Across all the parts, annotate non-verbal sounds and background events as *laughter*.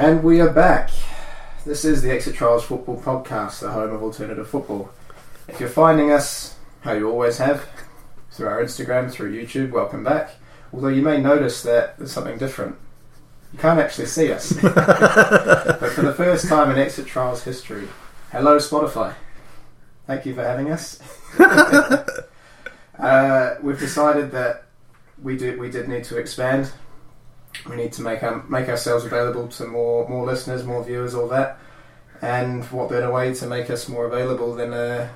And we are back. This is the Exit Trials Football Podcast, the home of alternative football. If you're finding us, how you always have, through our Instagram, through YouTube, welcome back. Although you may notice that there's something different. You can't actually see us. *laughs* but for the first time in Exit Trials history, hello Spotify. Thank you for having us. *laughs* uh, we've decided that we do we did need to expand. We need to make um, make ourselves available to more more listeners, more viewers, all that. And what better way to make us more available than uh,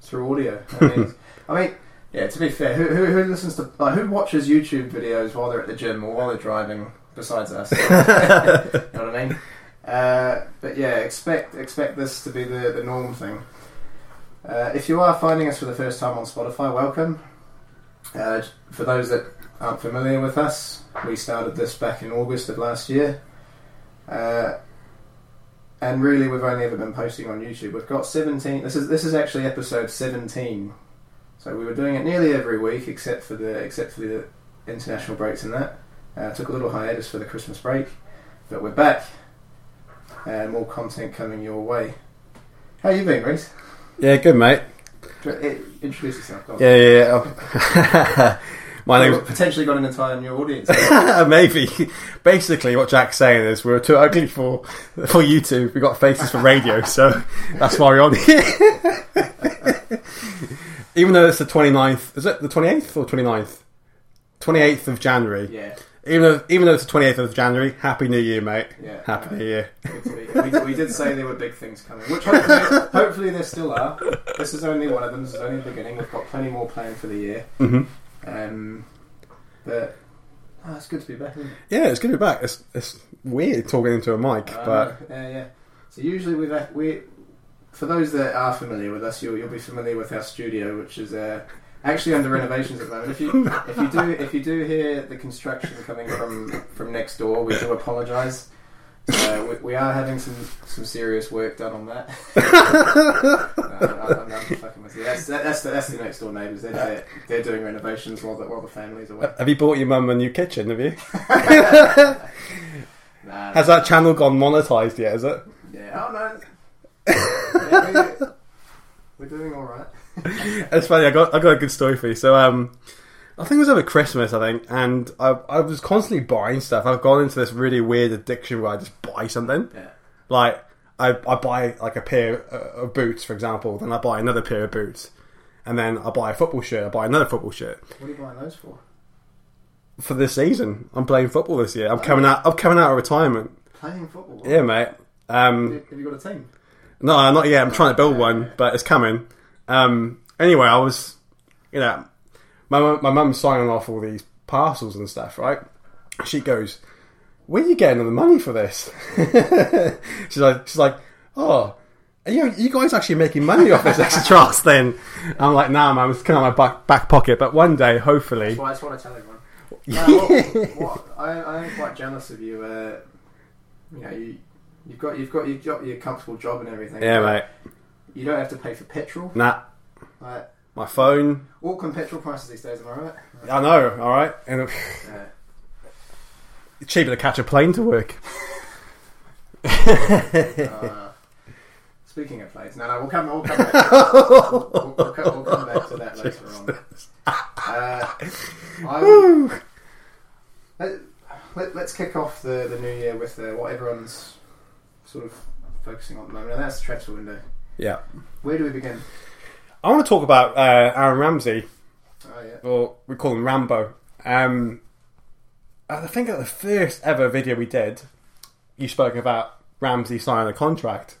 through audio? I mean, *laughs* I mean, yeah. To be fair, who, who, who listens to like, who watches YouTube videos while they're at the gym or while they're driving? Besides us, *laughs* you know what I mean. Uh, but yeah, expect expect this to be the, the norm thing. Uh, if you are finding us for the first time on Spotify, welcome. Uh, for those that aren't familiar with us, we started this back in August of last year. Uh, and really, we've only ever been posting on YouTube. We've got 17. This is this is actually episode 17. So we were doing it nearly every week, except for the except for the international breaks and that. Uh, took a little hiatus for the Christmas break, but we're back, and more content coming your way. How you been, Reese? Yeah, good mate. Introduce yourself. Yeah, yeah, yeah. *laughs* My name's potentially got an entire new audience. *laughs* maybe. Basically, what Jack's saying is we're too ugly for for YouTube. We got faces for radio, so that's why we're on here. *laughs* Even though it's the 29th, is it the 28th or 29th? 28th of January. yeah, Even though, even though it's the 28th of January, Happy New Year, mate. yeah. Happy New Year. good to be- we, we did say there were big things coming, which hopefully, hopefully there still are. This is only one of them. This is only the beginning. We've got plenty more planned for the year. hmm Um, but oh, it's good to be back. Isn't it? Yeah, it's good to be back. It's, it's weird talking into a mic, I but know, yeah, yeah. So usually we've we, for those that are familiar with us, you'll, you'll be familiar with our studio, which is uh, actually under renovations at the moment. If you if you do if you do hear the construction coming from from next door, we do apologise. Uh, we, we are having some, some serious work done on that. no, *laughs* I, I'm, I'm fucking with you. That's, that, that's, the, that's the next door neighbours. They're, they're, they're doing renovations while the, while the family's away. have you bought your mum a new kitchen? Have you? *laughs* Nah, Has that channel gone monetized yet? Is it? Yeah, oh no. yeah, we, we're doing all right. *laughs* It's funny. I got I got a good story for you. So um, I think it was over Christmas. I think, and I I was constantly buying stuff. I've gone into this really weird addiction where I just buy something. Yeah. Like I I buy like a pair uh, of boots, for example. Then I buy another pair of boots, and then I buy a football shirt. I buy another football shirt What are you buying those for? for this season. I'm playing football this year. I'm coming out. I'm coming out of retirement. Playing football. Yeah, mate. Um, Have have you got a team? No, not yet. I'm trying to build one, but it's coming. Um, anyway, I was, you know, my mum- my mum's signing off all these parcels and stuff, right? She goes, "Where are you getting all the money for this?" *laughs* she's like, she's like, "Oh, are you, you guys actually making money off this extra *laughs* trust?" Then I'm like, "Nah, man, it's kind of my back back pocket." But one day, hopefully, That's what, that's what I tell everyone. *laughs* No, what, what, I, I am quite jealous of you. Uh, you know, you, you've got you've got you've got your comfortable job and everything. yeah, but mate. You don't have to pay for petrol. Nah, Like, my phone. Auckland petrol prices these days, am I right? I know. All right, and Yeah. it's *laughs* cheaper to catch a plane to work. Uh, speaking of planes, no, no, we'll come, we'll come back. we'll, we'll, we'll come, we'll come back to that later *laughs* on. Uh, I would, let, let, let's kick off the, the new year with uh, what everyone's sort of focusing on at the moment, and that's the transfer window. Yeah. Where do we begin? I want to talk about uh, Aaron Ramsey, Oh yeah, or we call him Rambo. Um, I think at the first ever video we did, you spoke about Ramsey signing a contract,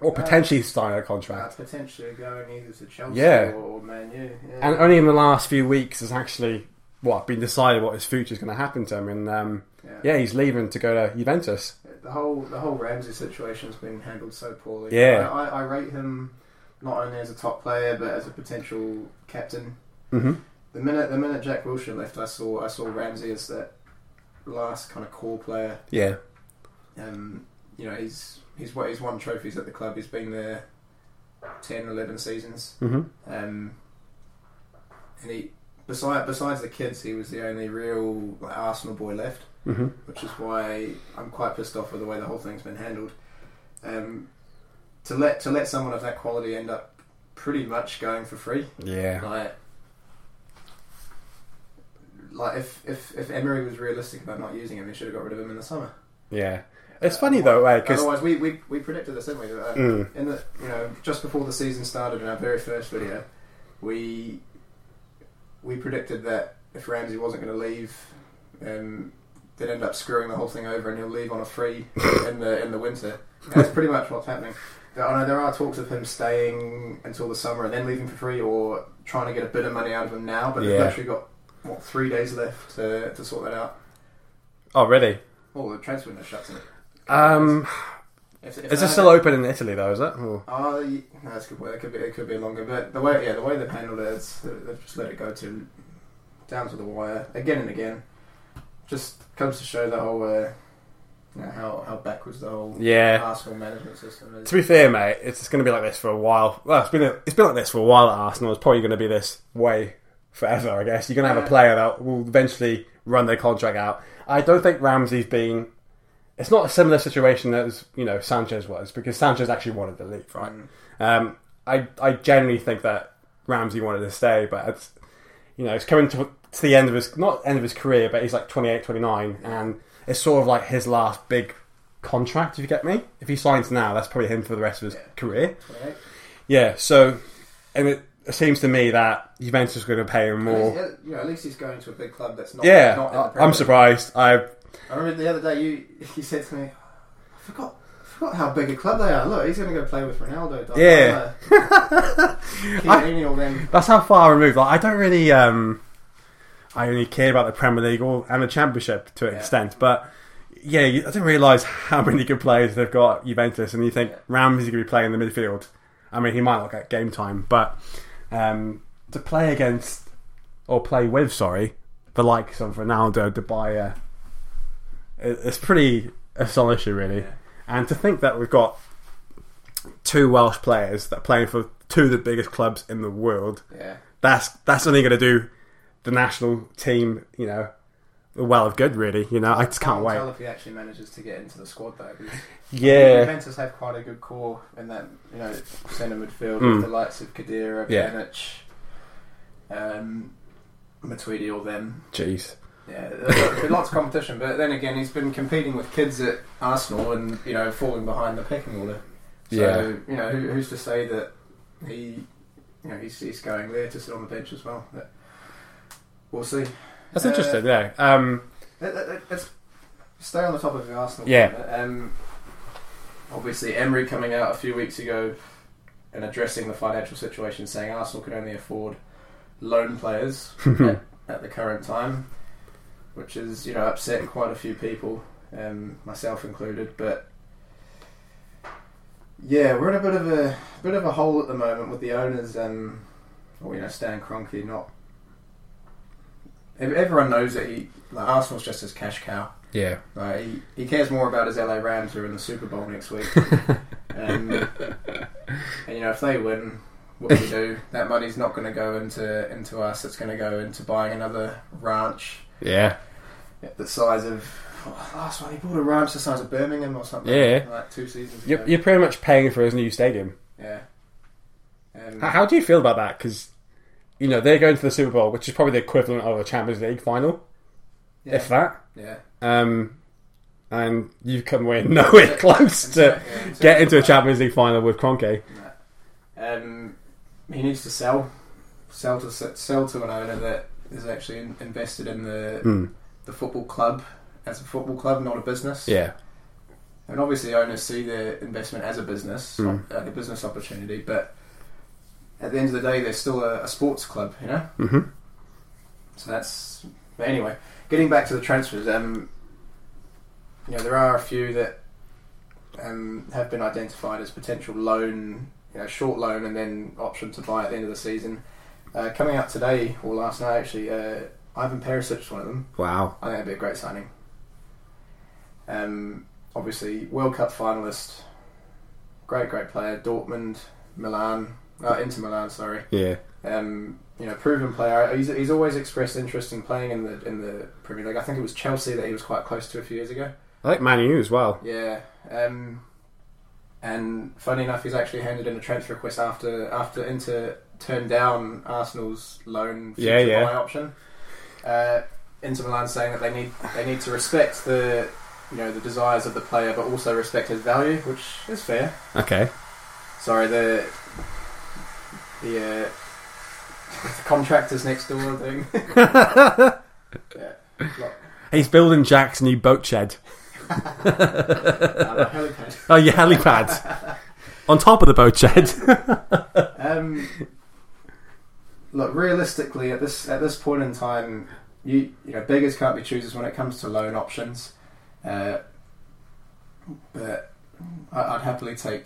or potentially signing a uh, contract. potentially going either to Chelsea Yeah. or, Man U. Yeah. And only in the last few weeks has actually what been decided what his future is going to happen to him. And um, yeah, he's leaving to go to Juventus. the whole the whole Ramsey situation's been handled so poorly. Yeah. I, I, I rate him not only as a top player but as a potential captain. hmm The minute the minute Jack Wilshere left, I saw I saw Ramsey as that last kind of core player. Yeah, Um, you know, he's he's what he's won trophies at the club. He's been there 10, 11 seasons. hmm Um, and he besides besides the kids, he was the only real like, Arsenal boy left. hmm which is why I'm quite pissed off with the way the whole thing's been handled. Um, to let to let someone of that quality end up pretty much going for free, Yeah. like. Like if, if, if Emery was realistic about not using him, he should have got rid of him in the summer. Yeah. It's funny though, right? Because Otherwise, we, we, we predicted this, didn't we? Uh, Mm. In the you know just before the season started in our very first video, we we predicted that if Ramsey wasn't going to leave, um, they'd end up screwing the whole thing over, and he'll leave on a free *laughs* in the in the winter. And that's pretty much what's happening. I know there are talks of him staying until the summer and then leaving for free, or trying to get a bit of money out of him now. But they've actually got what three days left to, to sort that out. oh, really? Oh, the transfer window shuts in. Um, If, if is it still open in Italy though? Is it? Or- Oh, no, that's good. It could be. It could be longer, but the way, yeah, the way they've handled it, it's, they've just let it go to down to the wire again and again. Just comes to show the whole, uh, you know, how how backwards the whole Yeah. Arsenal management system is. To be fair, mate, it's going to be like this for a while. Well, it's been it's been like this for a while at Arsenal. It's probably going to be this way forever. I guess you're going to have a player that will eventually run their contract out. I don't think Ramsey's been. It's not a similar situation as you know Sanchez was because Sanchez actually wanted to leave, right? Mm. Um, I I genuinely think that Ramsey wanted to stay, but it's you know it's coming to, to the end of his not end of his career, but he's like 28, 29, and it's sort of like his last big contract. If you get me, if he signs now, that's probably him for the rest of his Yeah. career. 28. Yeah. So, and it, it seems to me that Juventus are going to pay him more. Yeah, you know, at least he's going to a big club that's not. Yeah, not in the I, Premier I'm surprised. I I remember the other day you *laughs* you said to me, I forgot. I Forgot how big a club they are. Look, he's going to go play with Ronaldo. Yeah. Maria, Chiellini, all them. That's how far removed. Like, I don't really, um, I only care about the Premier League or and the Championship to an Yeah. extent. But yeah, I didn't realise how many good players they've got. Juventus, and you think Yeah. Ramsey's going to be playing in the midfield. I mean, he might not get game time, but um, to play against or play with, sorry, the likes of Ronaldo, De it, it's pretty astonishing, really. Yeah. And to think that we've got two Welsh players that are playing for two of the biggest clubs in the world, Yeah. that's that's only going to do the national team, you know, well of good, really. You know, I just can't wait. tell if he actually manages to get into the squad though. Yeah, Juventus have quite a good core in that you know centre midfield Mm. with the likes of Khedira, Yeah. Pjanic, um, Matuidi, all them. jeez. Yeah, lots of competition, but then again, he's been competing with kids at Arsenal and you know falling behind the pecking order. So Yeah. you know who, who's to say that he, you know, he's, he's going there to sit on the bench as well. But we'll see. That's Uh, interesting. Yeah. Um, Let- let- let- Let's stay on the top of Arsenal. Yeah. Um, obviously, Emery coming out a few weeks ago and addressing the financial situation, saying Arsenal can only afford loan players *laughs* at, at the current time, which is you know upsetting quite a few people, um, myself included. But yeah, we're in a bit of a bit of a hole at the moment with the owners. Um, or you know, Stan Kroenke not. Ev- Everyone knows that he like Arsenal's just his cash cow. yeah. Like, he, he cares more about his LA Rams who are in the Super Bowl next week. *laughs* um, and you know, if they win, what do we do? That money's not going to go into into us. It's going to go into buying another ranch Yeah. the size of oh, last one. He bought a ranch the size of Birmingham or something. Yeah. like two seasons You're, ago. you're pretty much paying for his new stadium. Yeah. Um, How, how do you feel about that? Because you know they're going to the Super Bowl, which is probably the equivalent of a Champions League final, yeah. if that. yeah. Um, and you come away nowhere *laughs* close to Yeah, get into a. Champions League final with Kroenke. Um, he needs to sell, sell to sell to an owner that is actually in, invested in the Mm. the football club as a football club, not a business. Yeah. And obviously, owners see their investment as a business, Mm. a business opportunity. But at the end of the day, they're still a, a sports club, you know. hmm So that's. But anyway, getting back to the transfers, um, you know, there are a few that um, have been identified as potential loan, you know, short loan, and then option to buy at the end of the season. Uh, coming out today or last night, actually, uh, Ivan Perisic is one of them. Wow. I think that'd be a great signing. Um, obviously, World Cup finalist, great, great player. Dortmund, Milan, uh, Inter Milan, sorry. Yeah. Um, you know, proven player. He's, he's always expressed interest in playing in the in the Premier League. I think it was Chelsea that he was quite close to a few years ago. I like Man U as well. Yeah. Um, and funny enough, he's actually handed in a transfer request after after Inter turned down Arsenal's loan future Yeah, yeah. buy option. Uh, Inter Milan saying that they need they need to respect the you know the desires of the player, but also respect his value, which is fair. Okay. Sorry, the the, uh, the contractors next door thing. *laughs* yeah. He's building Jack's new boat shed. uh, helipad. *laughs* Oh, yeah, helipad. On top of the boat shed. *laughs* Um, look, realistically, at this at this point in time, you you know beggars can't be choosers when it comes to loan options. Uh, but I, I'd happily take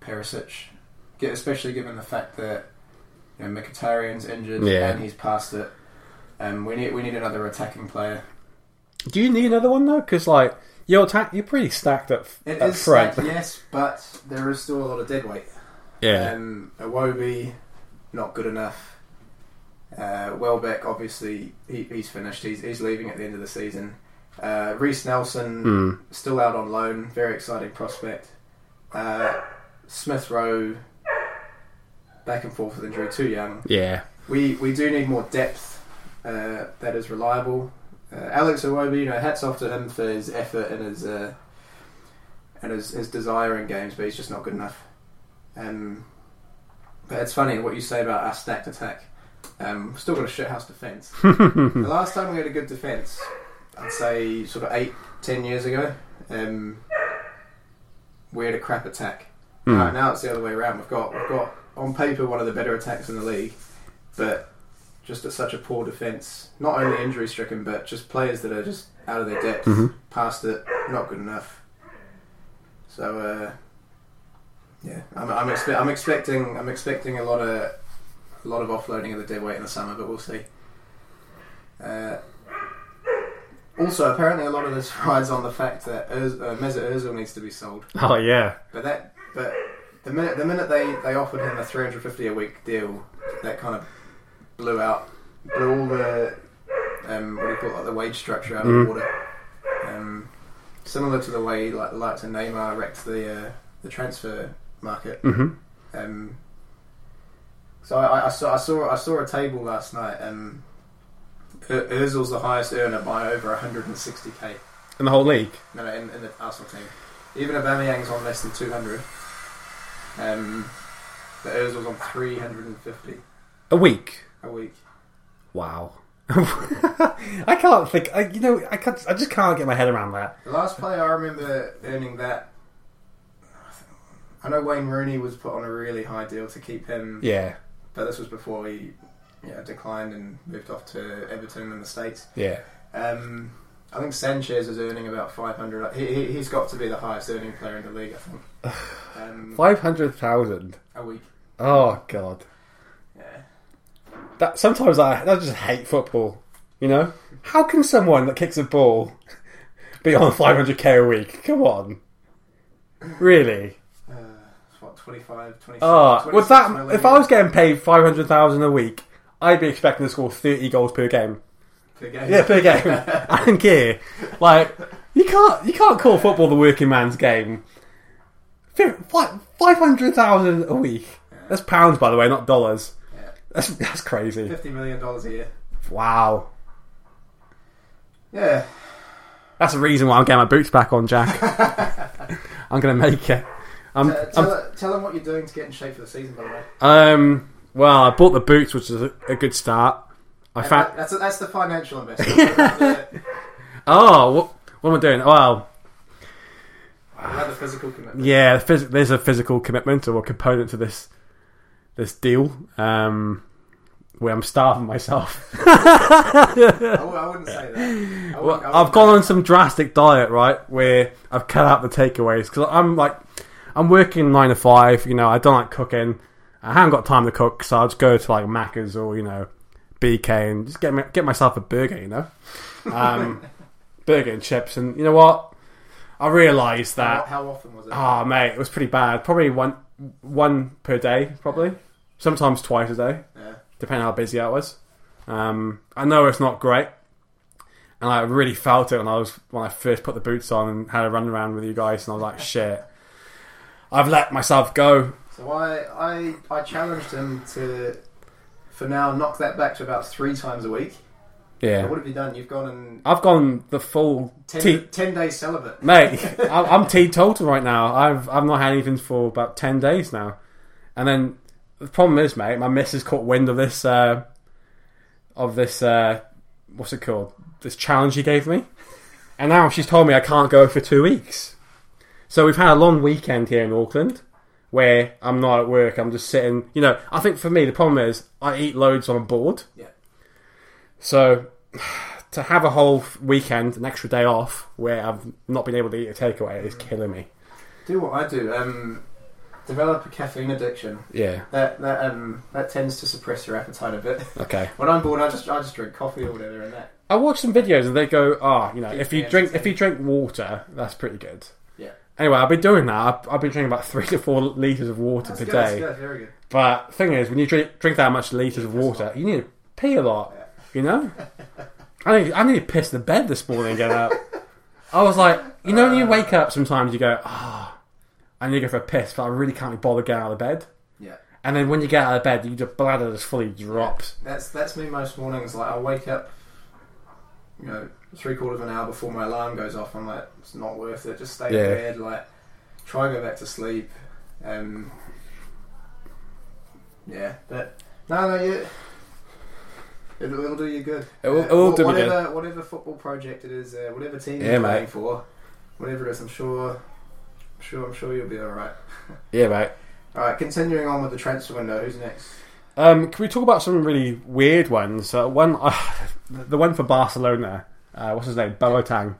Perisic, especially given the fact that you know Mkhitaryan's injured Yeah. and he's past it. Um, we need we need another attacking player. Do you need another one, though? Because, like, you're, ta- you're pretty stacked up, It up is front. stacked, yes, but there is still a lot of dead weight. Yeah. Um, Iwobi, not good enough. Uh, Welbeck, obviously, he, he's finished. He's, he's leaving at the end of the season. Uh, Reiss Nelson, Hmm. still out on loan. Very exciting prospect. Uh, Smith Rowe, back and forth with injury, too young. Yeah. We we do need more depth uh, that is reliable. Uh, Alex Iwobi, you know, hats off to him for his effort and his uh, and his, his desire in games, but he's just not good enough. Um, but it's funny what you say about our stacked attack. Um, we've still got a shithouse defence. *laughs* the last time we had a good defence, I'd say sort of eight, ten years ago, um, we had a crap attack. Hmm. Right, now it's the other way around. We've got we've got on paper one of the better attacks in the league, but just at such a poor defence. Not only injury stricken, but just players that are just out of their depth, Mhm. past it, not good enough. So uh, yeah, I'm, I'm, expe- I'm expecting I'm expecting a lot of a lot of offloading of the dead weight in the summer, but we'll see. Uh, also, apparently, a lot of this *laughs* rides on the fact that Uz- uh, Mesut Ozil needs to be sold. Oh, yeah. But that, but the minute the minute they, they offered him a three hundred fifty a week deal, that kind of blew out, blew all the um, what do you call it, like the wage structure out of the water. Um, similar to the way like the likes of Neymar wrecked the uh, the transfer market. hmm Um, so I, I saw I saw I saw a table last night. Um, Özil's the highest earner by over 160k. In the whole league? No, in, in the Arsenal team. Even Aubameyang's on less than 200. Um, but Ozil's on 350 A week? a week. Wow. *laughs* I can't think. I, you know, I can't. I just can't get my head around that. The last player I remember earning that, I know Wayne Rooney was put on a really high deal to keep him, Yeah, but this was before he yeah, declined and moved off to Everton in the States. yeah. Um, I think Sanchez is earning about 500. He, he, he's got to be the highest earning player in the league, I think. *sighs* Um, Five hundred thousand. a week. Oh god. Yeah. That sometimes I, I just hate football. You know, how can someone that kicks a ball be on five hundred k a week? Come on, really? Uh, what, 25, 26, Oh, 26 with that, if I was getting paid five hundred thousand a week, I'd be expecting to score thirty goals per game. Per game. Yeah, per game. I don't care. Like you can't you can't call football the working man's game. Five hundred thousand a week. That's pounds, by the way, not dollars. Yeah. That's that's crazy. $50 million a year. Wow. Yeah. That's the reason why I'm getting my boots back on, Jack. *laughs* I'm gonna make it. I'm, T- I'm tell, tell them what you're doing to get in shape for the season, by the way. um. Well, I bought the boots, which is a, a good start. I found. that- that's, that's the financial investment. *laughs* the, Oh, what, what am I doing? Well, the physical commitment. yeah, phys- there's a physical commitment or a component to this this deal. Um, where I'm starving myself. *laughs* I, I wouldn't say that. I Well, I I've gone on some drastic diet, right? Where I've cut out the takeaways because I'm like, I'm working nine to five. You know, I don't like cooking. I haven't got time to cook, so I'll just go to like Macca's or you know, BK and just get me, get myself a burger. You know, um, *laughs* burger and chips. And you know what? I realised How, that. how often was it? Oh mate, it was pretty bad. Probably one one per day, probably. Sometimes twice a day. Yeah. depending how busy I was. Um, I know it's not great, and I really felt it when I was when I first put the boots on and had a run around with you guys, and I was like, shit, I've let myself go. So I, I I challenged him to, for now, knock that back to about three times a week. Yeah, What have you done? You've gone and I've gone the full ten, te- 10 days celibate. mate. *laughs* I'm, I'm teetotal right now. I've I've not had anything for about ten days now, and then the problem is, mate, my missus caught wind of this uh, of this uh, what's it called? This challenge he gave me, and now she's told me I can't go for two weeks. So we've had a long weekend here in Auckland. Where I'm not at work, I'm just sitting. You know, I think for me the problem is I eat loads on a board. Yeah. So *sighs* to have a whole weekend, an extra day off, where I've not been able to eat a takeaway is killing me. Do what I do. Um, develop a caffeine addiction. Yeah. That that um that tends to suppress your appetite a bit. *laughs* Okay. when I'm bored, I just I just drink coffee or whatever, and that. I watch some videos and they go, "Ah, you know, if you drink if you drink water, that's pretty good." Anyway, I've been doing that. I've, I've been drinking about three to four liters of water That's per good. That's day. good. Very good. But thing is, when you drink drink that much liters of water, you need to pee a lot. You know. *laughs* I need I need to piss the bed this morning and get up. I was like, you know, when you wake up, sometimes you go, "Ah, I need to go for a piss," but I really can't be bothered getting out of bed. Yeah. And then when you get out of bed, your bladder just fully drops. That's that's me most mornings. Like I wake up, you know, three quarters of an hour before my alarm goes off. I'm like, it's not worth it. Just stay Yeah. in bed. Like, try to go back to sleep. Um, yeah, but no, no, you. It'll, it'll do you good. It will- Uh, it will wh- do me whatever, Whatever football project it is, uh, whatever team Yeah, you're mate. playing for, whatever it is, I'm sure, I'm sure, I'm sure you'll be all right. *laughs* Yeah, mate. All right, continuing on with the transfer window. Who's next? Um, can we talk about some really weird ones? Uh, one, *laughs* uh, the one for Barcelona. Uh, what's his name? Boateng.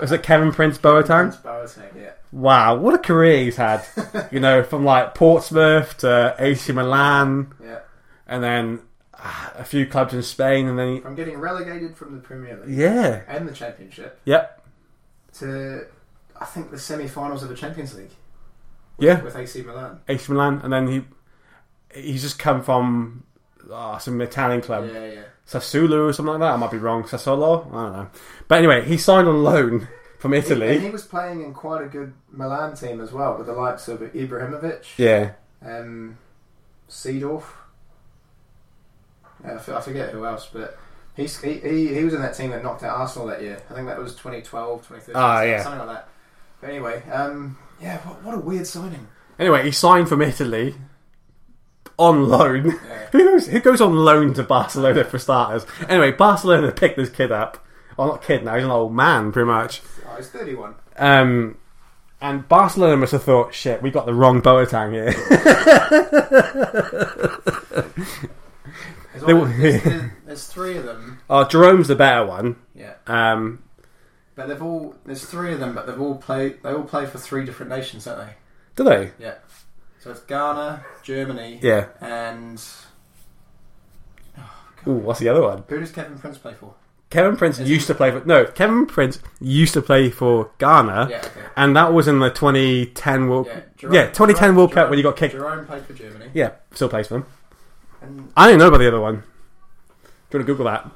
Was it Kevin Prince Boateng? Prince Boateng, yeah. Wow, what a career he's had! *laughs* you know, from like Portsmouth to AC Milan, Yeah. and then uh, a few clubs in Spain, and then From getting relegated from the Premier League yeah, and the Championship yep, to, I think, the semi-finals of the Champions League yeah, with AC Milan. AC Milan, and then he he's just come from uh, some Italian club. Yeah, yeah. Sassuolo or something like that. I might be wrong. Sassolo? I don't know. But anyway, he signed on loan *laughs* from Italy. And he was playing in quite a good Milan team as well, with the likes of Ibrahimovic, Yeah. um, Seedorf. Uh, I forget who else, but he, he he was in that team that knocked out Arsenal that year. I think that was 2012, 2013, Ah, something- yeah. something like that. But anyway, um, yeah, what, what a weird signing. Anyway, he signed from Italy on loan. *laughs* Who, goes, who goes on loan to Barcelona for starters? Anyway, Barcelona picked this kid up. Well, not kid now, he's an old man, pretty much. Oh, he's 31. Um, and Barcelona must have thought, shit, we got the wrong Boateng here. There's, only- *laughs* there's, there's, there's three of them. oh, Jerome's the better one. Yeah. Um, But they've all there's three of them, but they've all played they all play for three different nations, don't they? do they? Yeah. So it's Ghana, Germany, Yeah. and Ooh, what's the other one? who does Kevin Prince play for? Kevin Prince Is used to play for no. Kevin Prince used to play for Ghana, Yeah, okay. and that was in the 2010 World. Yeah, Yeah, 2010 World Cup when you got kicked. Jerome played for Germany. Yeah, still plays for them. And I don't know about the other one. Do you want to Google that?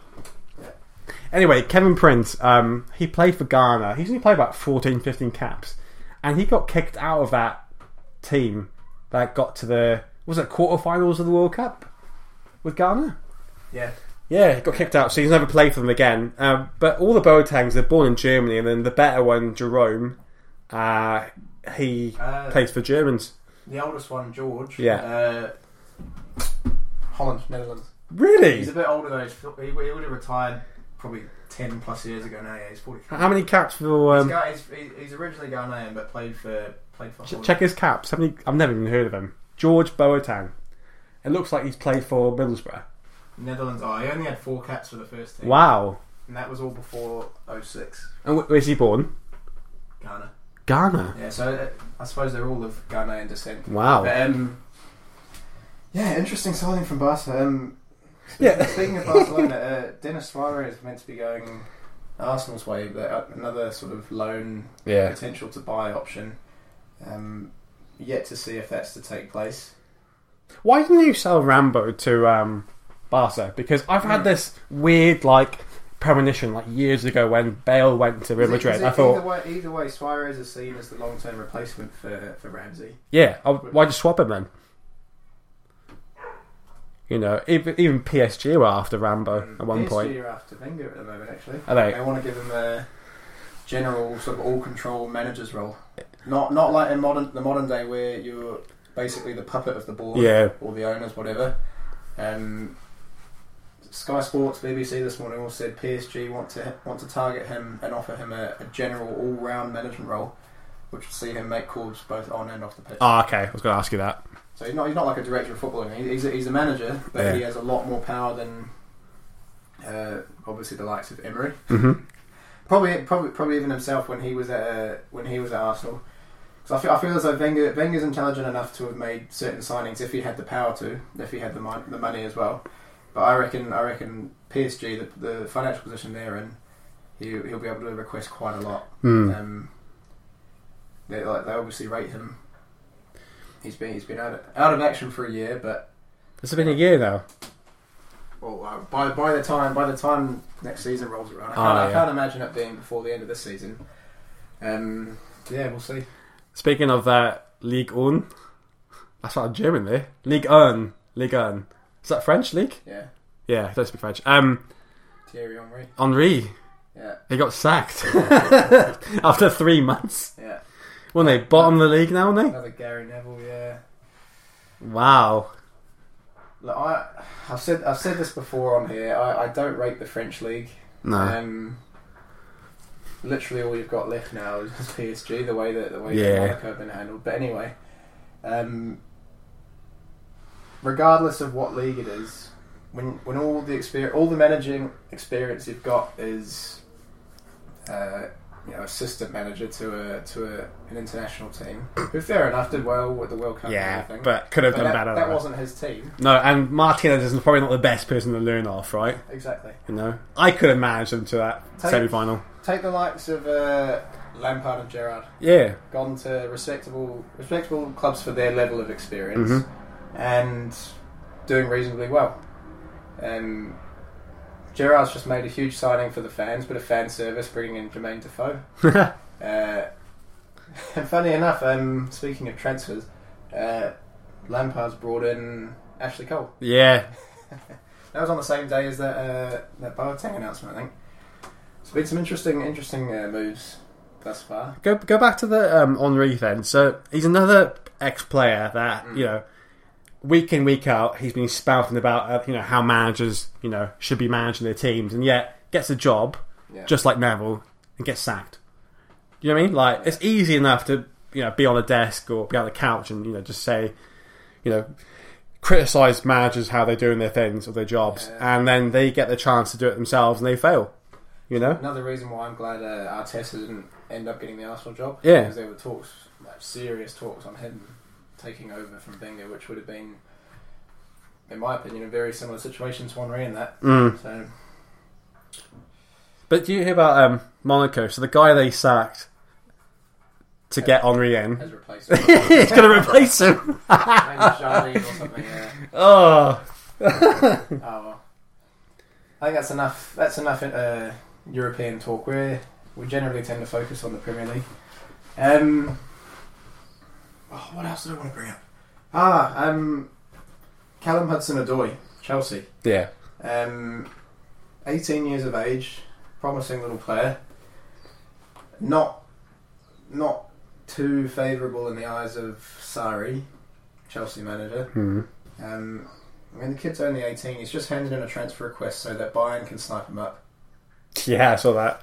Anyway, Kevin Prince, um, he played for Ghana. He's only played about 14, 15 caps, and he got kicked out of that team that got to the was it quarterfinals of the World Cup with Ghana. yeah, Yeah, he got kicked out, so he's never played for them again. Um, but all the Boatengs, they're born in Germany, and then the better one, Jerome, uh, he uh, plays for Germans. the oldest one, George. Yeah. Uh, Holland, Netherlands. Really? He's a bit older though. He, he would have retired probably ten plus years ago now. Yeah, he's forty. How many caps for? he's, Um, got, he's, he's originally Ghanaian, but played for played for. ch- check his caps. Many? I've never even heard of him. George Boateng. It looks like he's played for Middlesbrough. Netherlands. Oh, he only had four caps for the first team. Wow. And that was all before 06. And wh- where's he born? Ghana. Ghana. Yeah, so uh, I suppose they're all of Ghanaian descent. Wow. But, um, yeah, interesting signing from Barca. Um, Yeah. Speaking of Barcelona, uh, Denis Suarez is meant to be going Arsenal's way, but uh, another sort of loan Yeah. potential to buy option. Um, yet to see if that's to take place. Why didn't you sell Rambo to um, Barca? Because I've had this weird like premonition like years ago when Bale went to Real Is it- Madrid. is it I thought, either way, either way, Suarez is seen as the long-term replacement for for Ramsey. yeah, I, why just swap him then? You know, even, even PSG were after Rambo at one point. PSG point. are after Wenger at the moment, actually. Are they? They want to give him a general sort of all-control manager's role, not not like in modern the modern day where you're basically the puppet of the board Yeah, or the owners, whatever. Um, Sky Sports, BBC this morning all said PSG want to want to target him and offer him a, a general all-round management role, which would see him make calls both on and off the pitch. Oh, okay. I was going to ask you that. So he's not he's not like a director of football. He's a, he's a manager, but Yeah. he has a lot more power than uh, obviously the likes of Emery. hmm Probably probably probably even himself when he was at uh, when he was at Arsenal. Because I feel I feel as though Wenger Wenger's intelligent enough to have made certain signings if he had the power to, if he had the mon- the money as well. But I reckon I reckon PSG the, the financial position they're in, he he'll be able to request quite a lot. Mm. Um, they like they obviously rate him. He's been he's been out of, out of action for a year, but It's been a year now. Well, uh, by by the time by the time next season rolls around, I can't, Ah, I can't imagine it being before the end of this season. Um, yeah, we'll see. Speaking of that, Ligue 1. I started German there. League 1. Ligue 1. Is that French league? Yeah, Yeah, I don't speak French. Um, Thierry Henry. Henri. Yeah, He got sacked *laughs* after three months. yeah. When they bottom of the league now, aren't Another Gary Neville. Yeah. Wow. Look, I I've said I've said this before on here. I, I don't rate the French league. No. Um, literally, all you've got left now is *laughs* PSG. The way that the way Yeah. Monaco have been handled. But anyway, um, regardless of what league it is, when when all the experience, all the managing experience you've got is, uh, you know, assistant manager to a to a, an international team, who fair enough did well with the World Cup. and yeah, but could have But done that, better. that wasn't his team. No, and Martinez is probably not the best person to learn off, right? Exactly. You know, I could have managed them to that Take- semi-final. Take the likes of uh, Lampard and Gerrard. Yeah, gone to respectable respectable clubs for their level of experience Mhm. and doing reasonably well. Um, Gerrard's just made a huge signing for the fans, but a fan service, bringing in Jermaine Defoe. *laughs* Uh, *laughs* and funny enough, um, speaking of transfers, uh, Lampard's brought in Ashley Cole. yeah. *laughs* That was on the same day as that uh, that Boateng announcement, I think. It's been some interesting interesting uh, moves thus far. Go go back to the um, Henri then. So he's another ex-player that Mm. you know, week in week out, he's been spouting about uh, you know how managers you know should be managing their teams, and yet gets a job Yeah. just like Neville and gets sacked. You know what I mean? Like it's easy enough to you know be on a desk or be on the couch and you know just say, you know, criticize managers how they're doing their things or their jobs, Yeah. and then they get the chance to do it themselves and they fail. You know? Another reason why I'm glad uh, Arteta didn't end up getting the Arsenal job. Yeah. Because there were talks, like serious talks on him taking over from Wenger, which would have been, in my opinion, a very similar situation to Henri in that. Mm. So, But do you hear about um, Monaco? So the guy they sacked to get Henri in, *laughs* he's going to replace him. Maybe Jardim or something, yeah. *laughs* Oh, Oh, well. I think that's enough. That's enough uh, European talk. We we generally tend to focus on the Premier League. Um, oh, what else did I want to bring up? Ah, um, Callum Hudson-Odoi, Chelsea. yeah. Um, 18 years of age, promising little player. Not, not too favourable in the eyes of Sarri, Chelsea manager. Hmm. Um, I mean, the kid's only 18. He's just handed in a transfer request so that Bayern can snipe him up. Yeah, I saw that.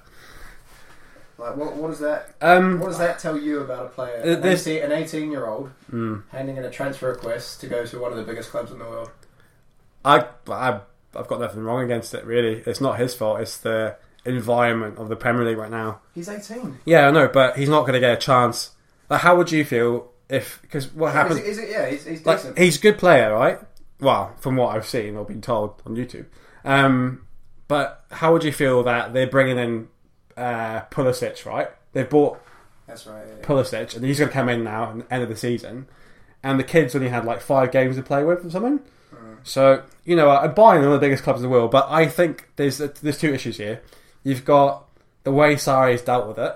Like, what, what does that? Um, What does that tell you about a player? Uh, 18 an 18 year old mm. handing in a transfer request to go to one of the biggest clubs in the world. I, I, I've got nothing wrong against it. Really, it's not his fault. It's the environment of the Premier League right now. He's 18. Yeah, I know, but he's not going to get a chance. Like, how would you feel if? Because what Is happens? it, is it? Yeah, he's, he's like decent. he's a good player, right? Well, from what I've seen or been told on YouTube. Um, but how would you feel that they're bringing in uh, Pulisic, right? They've bought That's right. Yeah, yeah. Pulisic, and he's going to come in now at the end of the season, and the kids only had like five games to play with or something. So you know, uh, Bayern are one of the biggest clubs in the world, but I think there's there's two issues here. You've got the way Sarri's dealt with it,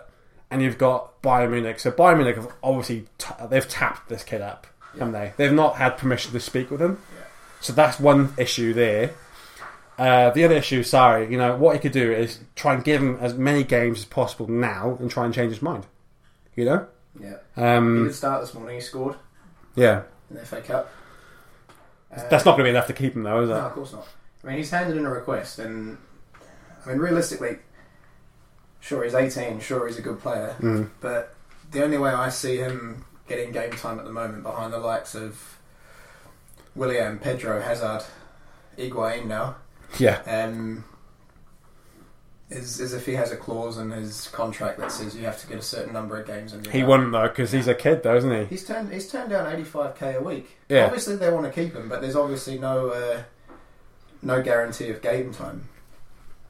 and you've got Bayern Munich. So Bayern Munich have obviously t- they've tapped this kid up, haven't they? They've not had permission to speak with him. Yeah. So that's one issue there. Uh, the other issue, sorry, you know, what he could do is try and give him as many games as possible now and try and change his mind. You know? Yeah. He Um, did start this morning. He scored yeah. in the FA Cup. Uh, That's not going to be enough to keep him, though, is it? No, of course not. I mean, he's handed in a request, and I mean, realistically, sure he's 18, sure he's a good player, Mm. but the only way I see him getting game time at the moment behind the likes of Willian, Pedro, Hazard, Higuain now, Yeah. um, is, is if he has a clause in his contract that says you have to get a certain number of games in. He wouldn't, though, because he's a kid, though, isn't he? He's turned he's turned down eighty five k a week. Yeah. Obviously they want to keep him, but there's obviously no uh, no guarantee of game time.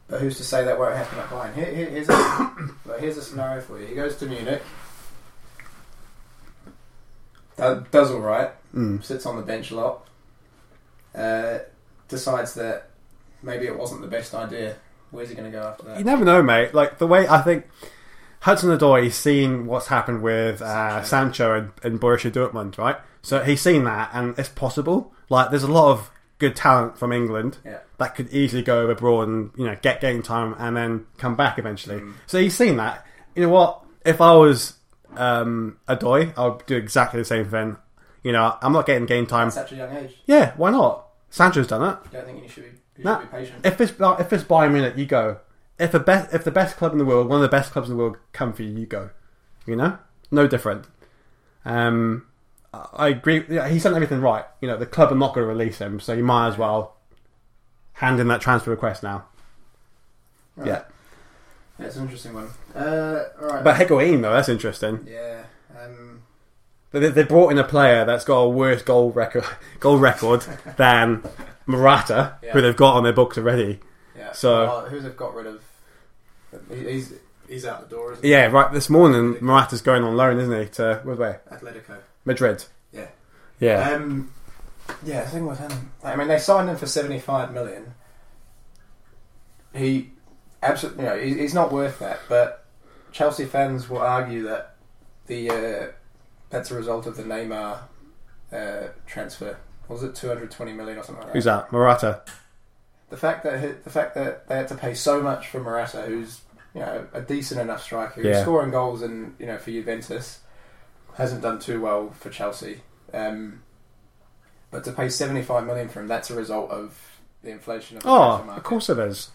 But who's to say that won't happen at Bayern? Here, here, here's, a, *coughs* well, here's a scenario for you. He goes to Munich, does, does all right, Mm. sits on the bench a lot, uh, decides that maybe it wasn't the best idea. Where's he going to go after that? You never know, mate. Like, the way I think Hudson Odoi, he's seen what's happened with uh, Sancho. And, and Borussia Dortmund, right? So he's seen that, and it's possible. Like, there's a lot of good talent from England Yeah. that could easily go abroad and you know get game time and then come back eventually. Mm. So he's seen that. You know what? If I was um, Odoi, I would do exactly the same thing. You know, I'm not getting game time. At such a young age, Yeah, why not? Sancho's done it. you don't think you should be, Nah. If it's like, if it's Bayern Munich, you go. If the best if the best club in the world, one of the best clubs in the world, come for you, you go. You know, no different. Um, I agree. Yeah, he's done everything right. You know, the club are not going to release him, so you might as well hand in that transfer request now. Right. Yeah, That's an interesting one. Uh, all right. but Higuain though, that's interesting. yeah. Um, They, they brought in a player that's got a worse goal record *laughs* goal record than Morata, Yeah. who they've got on their books already. yeah. So- Well, who they've got rid of? He's he's out the door. Isn't he? Yeah, right. This morning, Morata's going on loan, isn't he? To where? Atletico. Madrid. Yeah. Yeah. Um, yeah. The thing with him, I mean, they signed him for seventy five million. He absolutely, you know, he's not worth that. But Chelsea fans will argue that the uh, that's a result of the Neymar uh, transfer. Was it two hundred twenty million or something like that? Who's that? Morata. the fact that he- the fact that they had to pay so much for Morata, who's you know a decent enough striker, who's Yeah. scoring goals and you know for Juventus, hasn't done too well for Chelsea. Um, but to pay seventy five million for him, that's a result of the inflation of the Oh, market. of course it is.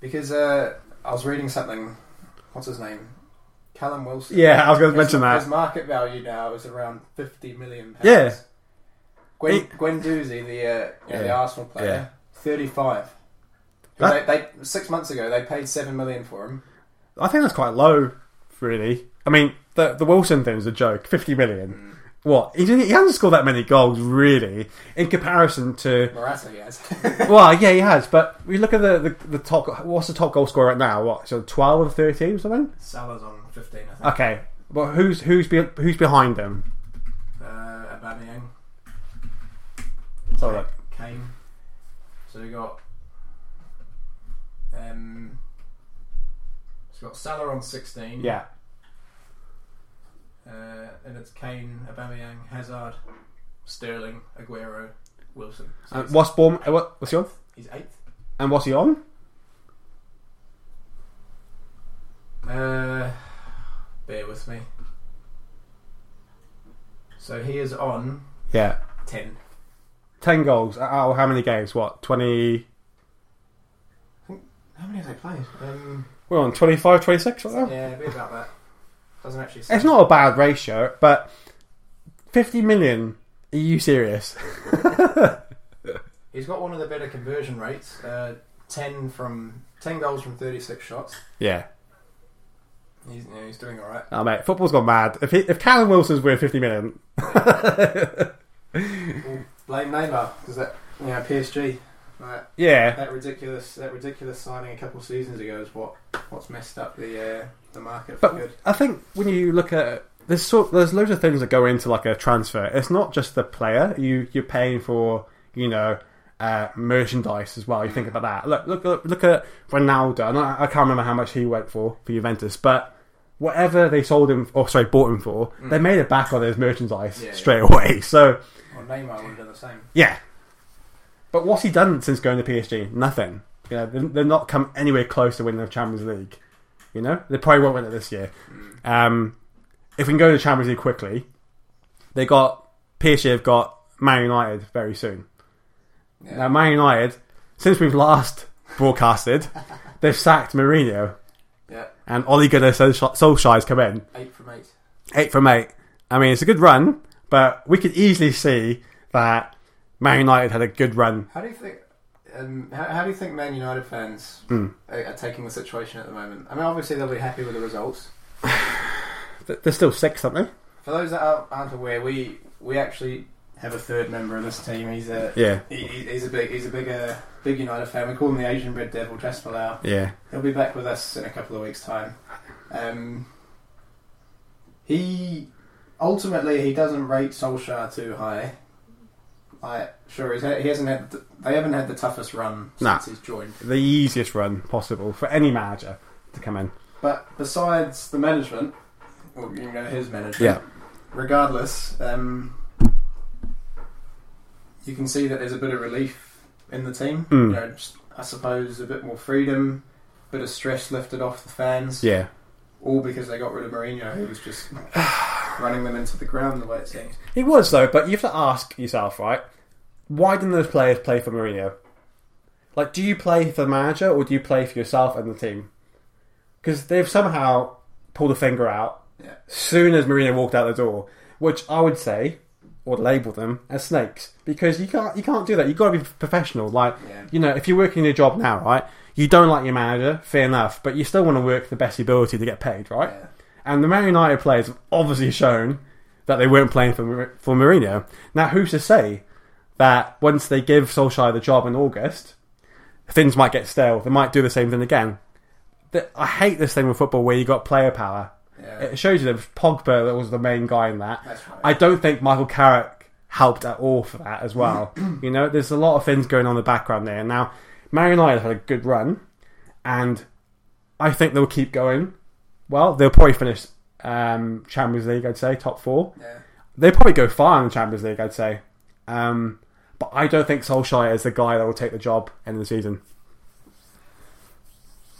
Because uh, I was reading something. What's his name? Callum Wilson. Yeah, I was going to mention His market value now is around fifty million pounds. Yeah. Gwen, Guendouzi, the uh, you know, the Yeah. Arsenal player, Yeah. thirty-five. Who That- They, they six months ago they paid seven million for him. I think that's quite low, really. I mean, the the Wilson thing is a joke. Fifty million. What? He didn't. He hasn't scored that many goals, really, in comparison to. Morata, yes. *laughs* Well, yeah, he has. But we look at the, the the top. What's the top goal scorer right now? What? So twelve or thirteen or something? Salah's on fifteen, I think. Okay. but who's who's be, who's behind him? Uh, Aubameyang, Let's have a look. Kane. So we got. Um, we got Salah on sixteen. Yeah. Uh, and it's Kane, Aubameyang, Hazard, Sterling, Aguero, Wilson. So And what's Borm? uh, What, what's he on? he's eighth. And what's he on? Uh, bear with me. So he is on Yeah. ten. Ten goals. Out of how many games? What? Twenty. How many have they played? Um, We're on 25, 26 right now. yeah, be about that. Doesn't actually. It's not a bad ratio, but fifty million. Are you serious? *laughs* He's got one of the better conversion rates. Uh, ten from ten goals from thirty-six shots. Yeah. He's yeah, he's doing all right. Oh mate, football's gone mad. If he, if Callum Wilson's worth fifty million, *laughs* Blame Neymar because that you know PSG. Right. yeah, That ridiculous, that ridiculous signing a couple of seasons ago is what what's messed up the uh, the market for But- good. I think when you look at there's sort there's loads of things that go into like a transfer. It's not just the player. You you're paying for you know uh, merchandise as well. You think about that. Look look look, look at Ronaldo. I, I can't remember how much he went for for Juventus, but whatever they sold him or sorry bought him for, they made it back on his merchandise Mm. Yeah, yeah. straight away. *laughs* So Well, Neymar would have done the same. yeah. But what's he done since going to PSG? Nothing. You know, they've not come anywhere close to winning the Champions League. You know, they probably won't win it this year. Um, if we can go to the Champions League quickly, they got PSG have got Man United very soon. Yeah. Now, Man United, since we've last *laughs* broadcasted, they've sacked Mourinho Yeah, and Ole Gunnar Solskjaer Solskjaer's come in eight from eight. eight from eight. I mean, it's a good run, but we could easily see that Man United had a good run. How do you think? Um, how, how do you think Man United fans Hmm. are, are taking the situation at the moment? I mean, obviously they'll be happy with the results. *sighs* They're still six, aren't they? For those that aren't, aren't aware, we we actually have a third member of this team. He's a Yeah, he, he- he's a big he's a big uh, big United fan. We call him the Asian Red Devil, Jasper Lau. yeah. He'll be back with us in a couple of weeks' time. Um, he ultimately he doesn't rate Solskjaer too high. Like, sure, he's he hasn't had. The, they haven't had the toughest run since Nah. he's joined. The easiest run possible for any manager to come in. But besides the management, or you know his management, yeah. regardless, um, you can see that there's a bit of relief in the team. Mm. You know, just, I suppose a bit more freedom, bit of stress lifted off the fans. Yeah. All because they got rid of Mourinho, who was just *sighs* running them into the ground the way it seems. He was, though, but you have to ask yourself, right? Why didn't those players play for Mourinho? Like, do you play for the manager or do you play for yourself and the team? Because they've somehow pulled a finger out Yeah. soon as Mourinho walked out the door, which I would say or label them as snakes because you can't you can't do that. You've got to be professional. Like Yeah. you know, if you're working your job now, right? You don't like your manager, fair enough, but you still want to work the best ability to get paid, right? Yeah. And the Man United players have obviously shown that they weren't playing for for Mourinho. Now, who's to say that once they give Solskjaer the job in August, things might get stale? They might do the same thing again. I hate this thing with football where you got player power. Yeah. It shows you that Pogba that was the main guy in that. Right. I don't think Michael Carrick helped at all for that as well. *clears throat* you know, there's a lot of things going on in the background there. Now, Man United had a good run, and I think they'll keep going. Well, they'll probably finish um, Champions League, I'd say, top four. yeah. They'll probably go far in the Champions League, I'd say. Um, but I don't think Solskjaer is the guy that will take the job in the season.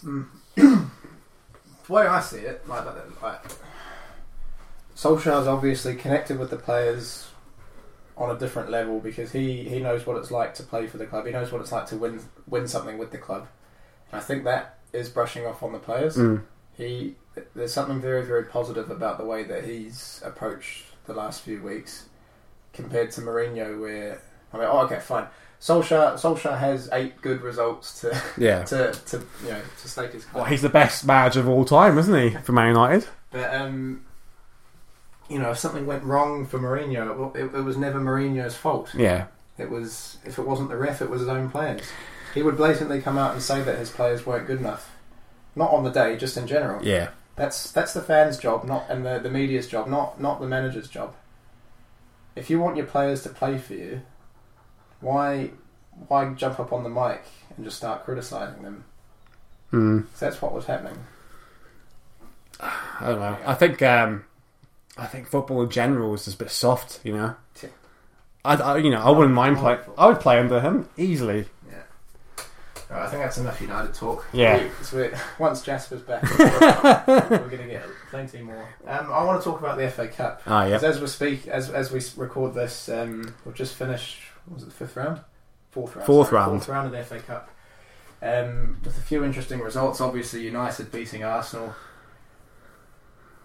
*clears throat* The way I see it, like, like, like Solskjaer's obviously connected with the players on a different level because he, he knows what it's like to play for the club. He knows what it's like to win win something with the club. And I think that is brushing off on the players. Mm. He there's something very very positive about the way that he's approached the last few weeks compared to Mourinho, where I mean, oh, okay, fine. Solskjaer Solskjaer has eight good results to Yeah. *laughs* to, to you know to stake his claim. Well, he's the best manager of all time, isn't he, for Man United? But um, you know, if something went wrong for Mourinho, it, it, it was never Mourinho's fault. Yeah. It was if it wasn't the ref, it was his own players. He would blatantly come out and say that his players weren't good enough. Not on the day, just in general. Yeah. That's that's the fans' job, not and the the media's job, not not the manager's job. If you want your players to play for you, why why jump up on the mic and just start criticising them? Mm. that's what was happening. I don't know. I think um, I think football in general is just a bit soft. You know, Yeah. I, I you know I wouldn't mind playing. I would play under him easily. Right, I think that's enough United talk. Yeah. We- *laughs* once Jasper's back, *laughs* we're going to get plenty more. Um, I want to talk about the FA Cup. Ah, yeah. As we speak, as as we record this, um, we've just finished. Was it the fifth round? Fourth round. Fourth sorry, round. Fourth round of the FA Cup. Um, with a few interesting results. Obviously, United beating Arsenal.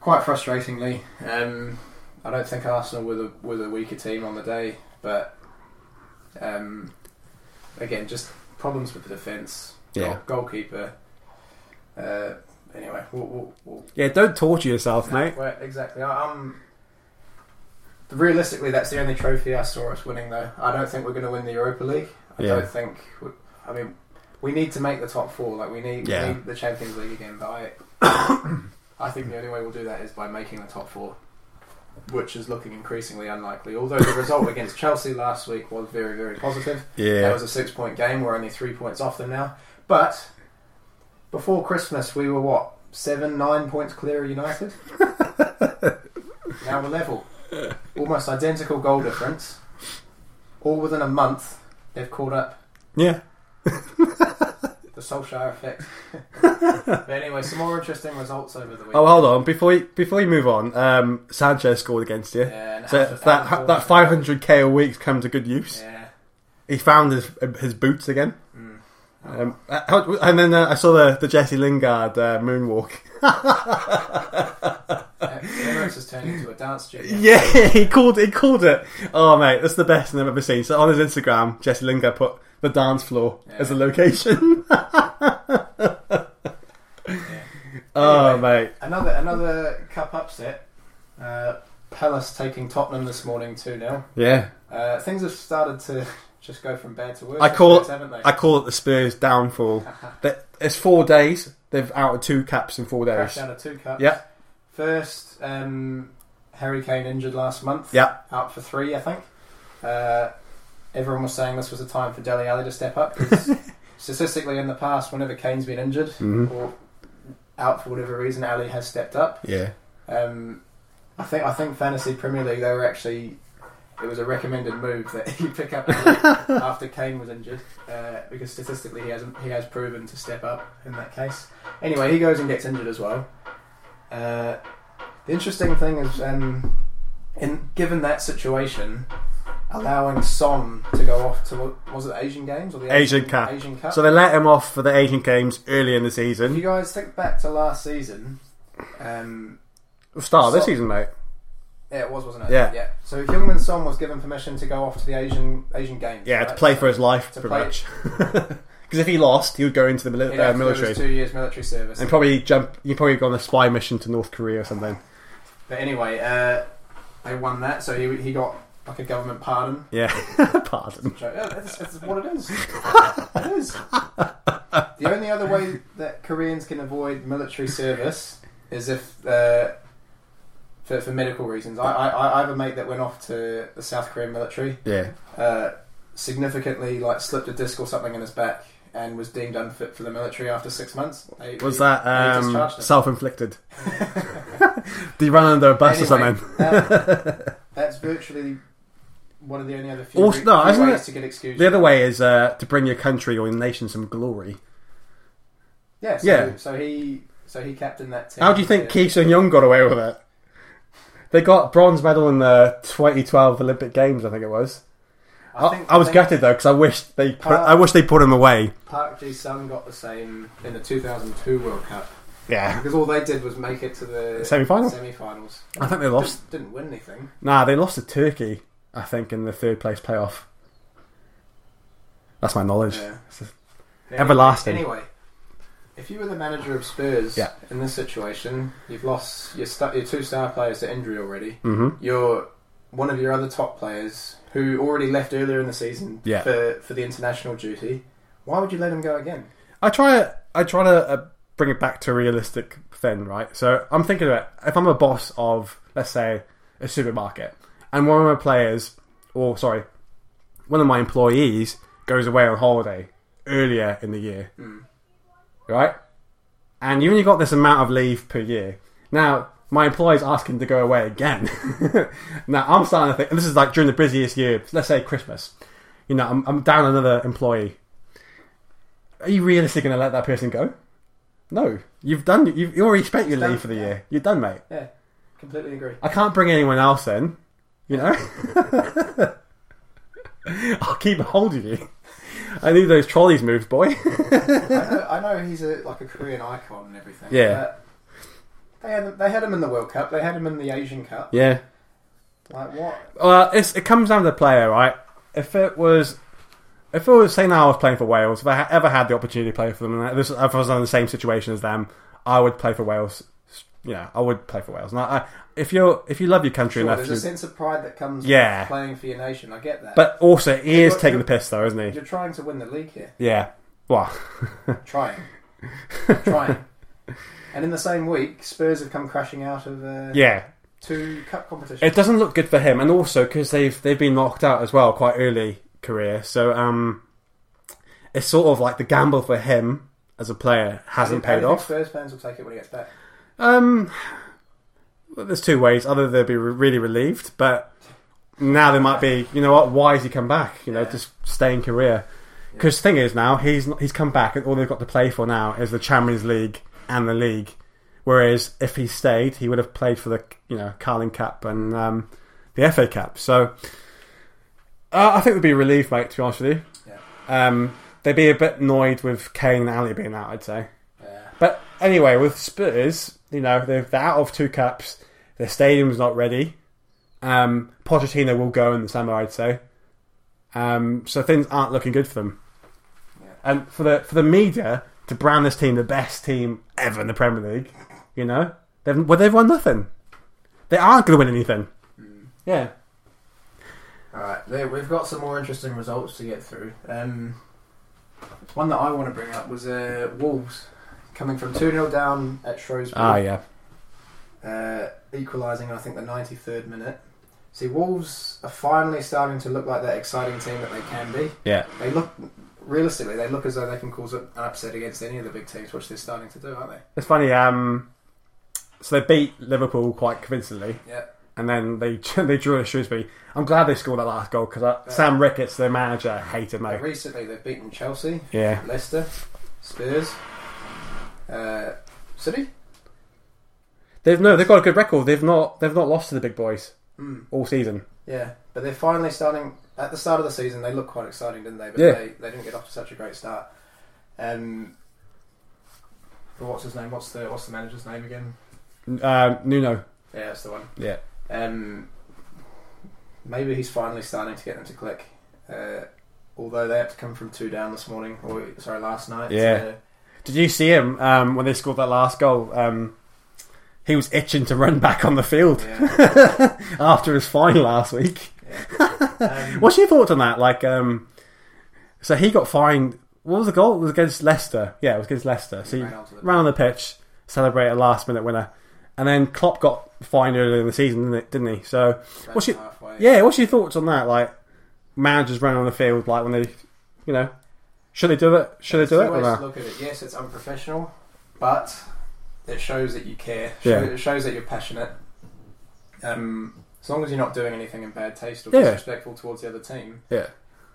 Quite frustratingly. Um, I don't think Arsenal were the were the weaker team on the day, but um, again, just problems with the defence. Yeah. Goal, goalkeeper. Uh, anyway, we'll, we'll, we'll Yeah, don't torture yourself, no, mate. well, exactly. I, um, realistically, that's the only trophy I saw us winning. Though I don't think we're going to win the Europa League. I Yeah. don't think. we- I mean, we need to make the top four. Like we need, Yeah. we need the Champions League again. But I, *coughs* I think the only way we'll do that is by making the top four. which is looking increasingly unlikely. Although the result *laughs* against Chelsea last week was very, very positive. Yeah, that was a six point game. We're only three points off them now. But before Christmas, we were what? Seven, nine points clear of United? *laughs* now we're level. *laughs* Almost identical goal difference. All within a month, they've caught up. Yeah. *laughs* The Solskjaer effect. *laughs* but anyway, some more interesting results over the week. Oh, hold on. Before you, before you move on, um, Sanchez scored against you. Yeah, and So that that 500k a week's come to good use. Yeah. He found his his boots again. Um, uh, and then uh, I saw the, the Jesse Lingard uh, moonwalk. Emirates has turned into a dance studio. *laughs* Yeah, he called he called it. Oh mate, that's the best thing I've ever seen. So on his Instagram, Jesse Lingard put the dance floor Yeah. as a location. *laughs* Yeah. oh Anyway. mate, Another another cup upset. Uh, Palace taking Tottenham this morning 2 0. yeah. Uh, things have started to just go from bad to worse. I call- Spurs, haven't they? I call it the Spurs downfall. *laughs* It's four days. They've out of two caps in four crashed days. out of two cups. Yeah. First, um, Harry Kane injured last month. Yeah. Out for three, I think. Uh, everyone was saying this was a time for Dele Alli to step up. *laughs* statistically, in the past, whenever Kane's been injured Mhm. or out for whatever reason, Alli has stepped up. Yeah. Um, I think I think fantasy Premier League they were actually it was a recommended move that *laughs* he pick up *laughs* after Kane was injured uh, because statistically he hasn't he has proven to step up in that case. Anyway, he goes and gets injured as well. Uh, the interesting thing is, um, in given that situation, allowing Son to go off to what- was it Asian Games or the Asian Cup. Asian Cup. So they let him off for the Asian Games early in the if you guys think back to last season, um, Start of this So- season, mate. Yeah, it was, wasn't it? Yeah. yeah. So Heung-Min Son was given permission to go off to the Asian Asian Games. Yeah, right? to play for his life, To pretty play- much. *laughs* Because if he lost, he would go into the mili- uh, have to do military two years military service. and probably jump. You probably go on a spy mission to North Korea or something. But anyway, uh, they won that, so he he got like a government pardon. Yeah, *laughs* pardon. Yeah, that's, that's what it is. it is. *laughs* The only other way that Koreans can avoid military service is if. Uh, for, for medical reasons, I, I I have a mate that went off to the South Korean military, Yeah, uh, significantly like slipped a disc or something in his back and was deemed unfit for the military after six months. They- was that um, self-inflicted? *laughs* Did he run under a bus or something? that- that's virtually one of the only other few, Also- re- no, few isn't ways it- to get excused. The other way is uh, to bring your country or your nation some glory. yeah, so, yeah. So he, so he captained that team. How do you think Yeah. Ki Sung Young got away with it? They got bronze medal in the 2012 Olympic Games, I think it was. I, think- I was think gutted though because I wish they put, Park- I wish they put him away. Park Ji got the same in the 2002 World Cup Yeah, because all they did was make it to the Semi-final? Semi-finals. I think they lost. Didn't, didn't win anything. Nah, they lost to Turkey. I think in the third place playoff. That's my knowledge. Yeah. Yeah. Everlasting. Anyway, if you were the manager of Spurs Yeah. in this situation, you've lost your, sta your two star players to injury already. hmm You're one of your other top players who already left earlier in the season Yeah. for, for the international duty. Why would you let him go again? I try. I try to uh, bring it back to a realistic thing, right? So I'm thinking about if I'm a boss of, let's say, a supermarket, and one of my players, or sorry, one of my employees goes away on holiday earlier in the year, Hmm. Right? And you only got this amount of leave per year. Now, my employee's asking to go away again. *laughs* now, I'm starting to think, and this is like during the busiest year, let's say Christmas. You know, I'm, I'm down another employee. Are you realistically going to let that person go? No. You've done, you've you already spent your done, leave for the yeah. year. You're done, mate. Yeah, completely agree. I can't bring anyone else in, you know? *laughs* *laughs* I'll keep a hold of you. I need those trolleys moved, boy. I, know, *laughs* I know he's a like a Korean icon and everything. Yeah. but They had, they had him in the World Cup. They had him in the Asian Cup. yeah. Like what? Well, it's, it comes down to the player, right? If it was, if it was, say now I was playing for Wales, if I ever had the opportunity to play for them, and this, if I was in the same situation as them, I would play for Wales. Yeah, I would play for Wales. And I, I, if you if you love your country Sure, enough, there's a sense of pride that comes Yeah. with playing for your nation. I get that. but also he is taking the piss, though, isn't he? you're trying to win the league here. Yeah. Well, *laughs* Trying. trying. And in the same week, Spurs have come crashing out of. Uh, yeah. to cup competition. It doesn't look good for him, and also because they've they've been knocked out as well quite early career. So um, it's sort of like the gamble for him as a player hasn't paid off. Spurs fans will take it when he gets back. Um, well, there's two ways. Either they'll be re- really relieved, but now they might be. You know what? Why has he come back? You know, Yeah. just stay in career. Because the thing is now he's not, he's come back, and all they've got to play for now is the Champions League and the league. Whereas if he stayed, he would have played for the you know Carling Cup and um, the FA Cup. So uh, I think they'd be relieved, mate. To be honest with you, Yeah. um, they'd be a bit annoyed with Kane and Alli being out. I'd say. Yeah. But anyway, with Spurs, you know, they're, out of two cups. Their stadium's not ready. Um, Pochettino will go in the summer, I'd say. Um, so things aren't looking good for them. Yeah. And for the for the media to brand this team the best team ever in the Premier League, you know, they've well they've won nothing. They aren't going to win anything. Yeah. All right, we've got some more interesting results to get through. Um, one that I want to bring up was uh, Wolves coming from 2 0 down at Shrewsbury, Ah, yeah. uh, equalising, I think, the 93rd minute. See, Wolves are finally starting to look like that exciting team that they can be. Yeah. They look, realistically, they look as though they can cause an upset against any of the big teams, which they're starting to do, aren't they? It's funny. Um, so they beat Liverpool quite convincingly. Yeah. and then they *laughs* they drew at Shrewsbury. I'm glad they scored that last goal because Sam Ricketts, their manager, hated me. Recently, they've beaten Chelsea, Yeah, Leicester, Spurs, uh, City. they've no, they've got a good record. They've not they've not lost to the big boys Mm. all season. Yeah, but they're finally starting. At the start of the season, they looked quite exciting, didn't they? But Yeah. they, they didn't get off to such a great start. Um, but what's his name? What's the what's the manager's name again? Uh, Nuno, Yeah, that's the one. yeah, Um, maybe he's finally starting to get them to click. Uh, although they had to come from two down this morning, or sorry, last night. Yeah. So, Did you see him um, when they scored that last goal? Um, he was itching to run back on the field yeah, *laughs* after his fine last week. yeah. *laughs* Um, What's your thoughts on that? Like, um, so he got fined. What was the goal? It was against Leicester. Yeah, it was against Leicester. So he ran the- ran on the pitch, celebrated a last minute winner, and then Klopp got fined earlier in the season, didn't, it, didn't he? So ran what's your- halfway. yeah, what's your thoughts on that? Like managers running on the field, like when they, you know, should they do it? Should they do Two it or ways to not? look at it. Yes, it's unprofessional, but it shows that you care. Yeah. It shows that you're passionate. Um, as long as you're not doing anything in bad taste or Yeah. disrespectful towards the other team, Yeah,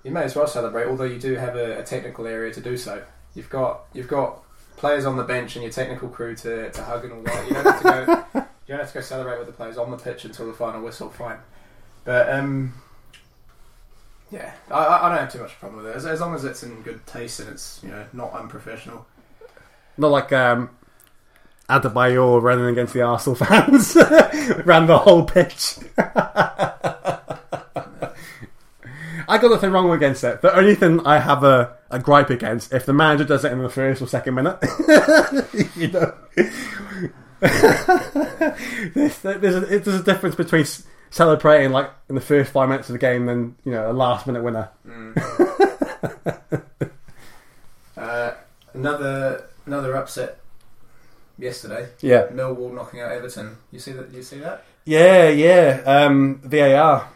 you may as well celebrate. Although you do have a, a technical area to do so. You've got you've got players on the bench and your technical crew to, to hug and all that. You don't have to go. *laughs* you don't have to go celebrate with the players on the pitch until the final whistle. Fine, but um, yeah, I, I don't have too much problem with it as, as long as it's in good taste and it's you know not unprofessional. not like um, Adebayor running against the Arsenal *laughs* fans, *laughs* ran the whole pitch. *laughs* I got nothing wrong against it. The only thing I have a, a gripe against if the manager does it in the first or second minute, you know, there's, there's, a, there's a difference between celebrating like in the first five minutes of the game than you know a last minute winner. *laughs* Uh, another another upset yesterday. Yeah, Millwall knocking out Everton. You see that? You see that? yeah, yeah. Um, VAR.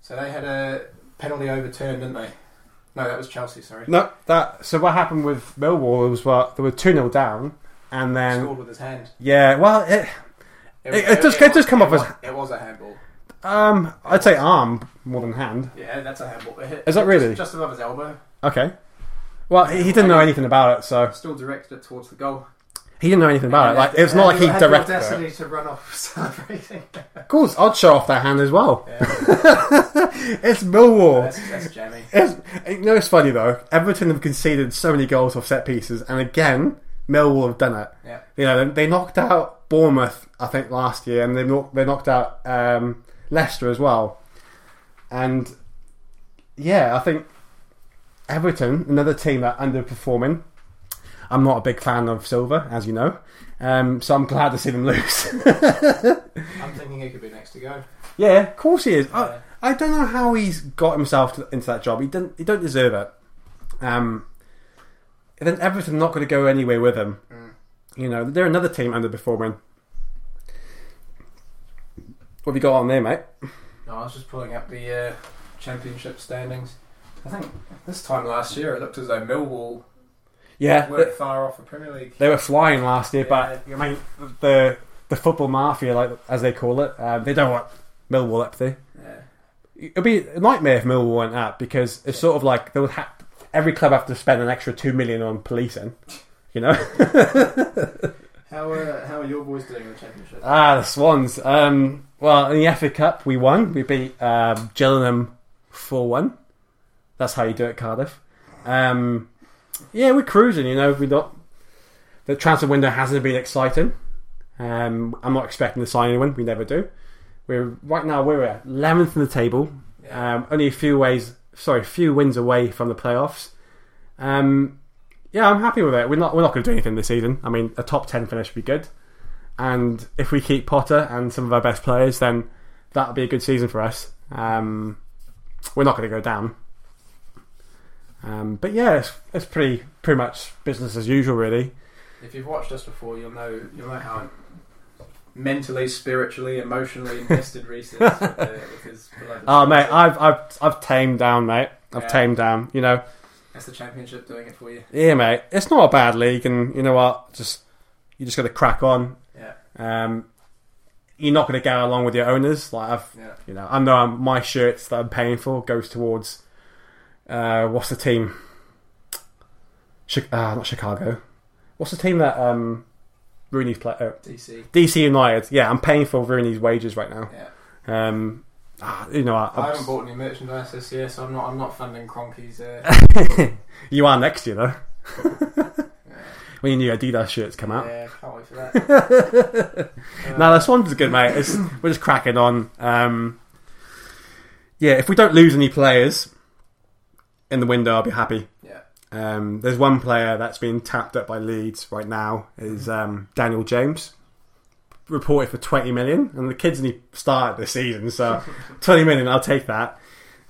So they had a penalty overturned, didn't they? No, that was Chelsea. Sorry, No, that. So what happened with Millwall was what they were two 0 down, and then scored with his hand. yeah, well, it, It- it does- it does come it off as- It was a handball. um, I'd say arm more than hand. Yeah, that's a handball. It Is that really? just, just above his elbow? Okay. Well, he, he didn't know anything about it, so Still directed it towards the goal. he didn't know anything about it. Like it's not like he had the directed it. to run off *laughs* celebrating. Of course, I'd show off that hand as well. Yeah, *laughs* It's Millwall. that's, that's jammy. It's, you know, it's funny though. Everton have conceded so many goals off set pieces, and again, Millwall have done it. Yeah. You know, they knocked out Bournemouth, I think, last year, and they knocked, they knocked out um, Leicester as well. And yeah, I think Everton, another team that underperforming. I'm not a big fan of Silva, as you know, um, so I'm glad to see them *laughs* lose. I'm thinking he could be next to go. yeah, of course he is. I, Yeah. I don't know how he's got himself to, into that job. He didn't. He don't deserve it. Um, and then Everton not going to go anywhere with him. You know, they're another team underperforming. What have you got on there, mate? No, I was just pulling up the uh, championship standings. I think this time last year it looked as though Millwall Yeah, weren't far off the Premier League. they were flying last year, but I mean the the football mafia, like as they call it, um, they don't want Millwall up there. Yeah. It'd be a nightmare if Millwall went up because it's sort of like they would have every club have to spend an extra two million on policing. *laughs* You know, *laughs* How uh, how are your boys doing in the championship? ah, the Swans. Um, well, in the FA Cup, we won. We beat um, Gillingham four one. That's how you do it, Cardiff. Um, yeah, we're cruising. You know, we not the transfer window hasn't been exciting. Um, I'm not expecting to sign anyone. We never do. We're right now we're at eleventh in the table. Yeah. Um, only a few ways, sorry, a few wins away from the playoffs. Um, yeah, I'm happy with it. We're not we're not going to do anything this season. I mean, a top ten finish would be good, and if we keep Potter and some of our best players, then that'll be a good season for us. Um, we're not going to go down. Um, but yeah, it's, it's pretty pretty much business as usual, really. If you've watched us before, you'll know you'll know how mentally, spiritually, emotionally invested Reese is with, uh, with his. Oh mate, I've I've I've tamed down, mate. I've Yeah. tamed down. You know, That's the championship doing it for you. yeah, mate. It's not a bad league, and you know what? Just you just got to crack on. Yeah, Um, you're not going to get along with your owners. Like I've, yeah. you know, I know I'm, my shirts that I'm paying for goes towards uh, what's the team? Chi- uh, not Chicago. What's the team that um, Rooney's play? Uh, DC. DC United. Yeah, I'm paying for Rooney's wages right now. Yeah. Um, ah, you know, I, I haven't bought any merchandise this year, so I'm not. I'm not funding Kroenke's. Uh, *laughs* you are next year though. yeah, *laughs* When your new Adidas shirts come out. yeah, can't wait for that. *laughs* Uh, No, the Swans is good, mate. It's, we're just cracking on. Um, yeah, if we don't lose any players in the window, I'll be happy. Yeah. Um, there's one player that's being tapped up by Leeds right now is um, Daniel James, reported for 20 million, and the kid's only started this season, so *laughs* 20 million, I'll take that.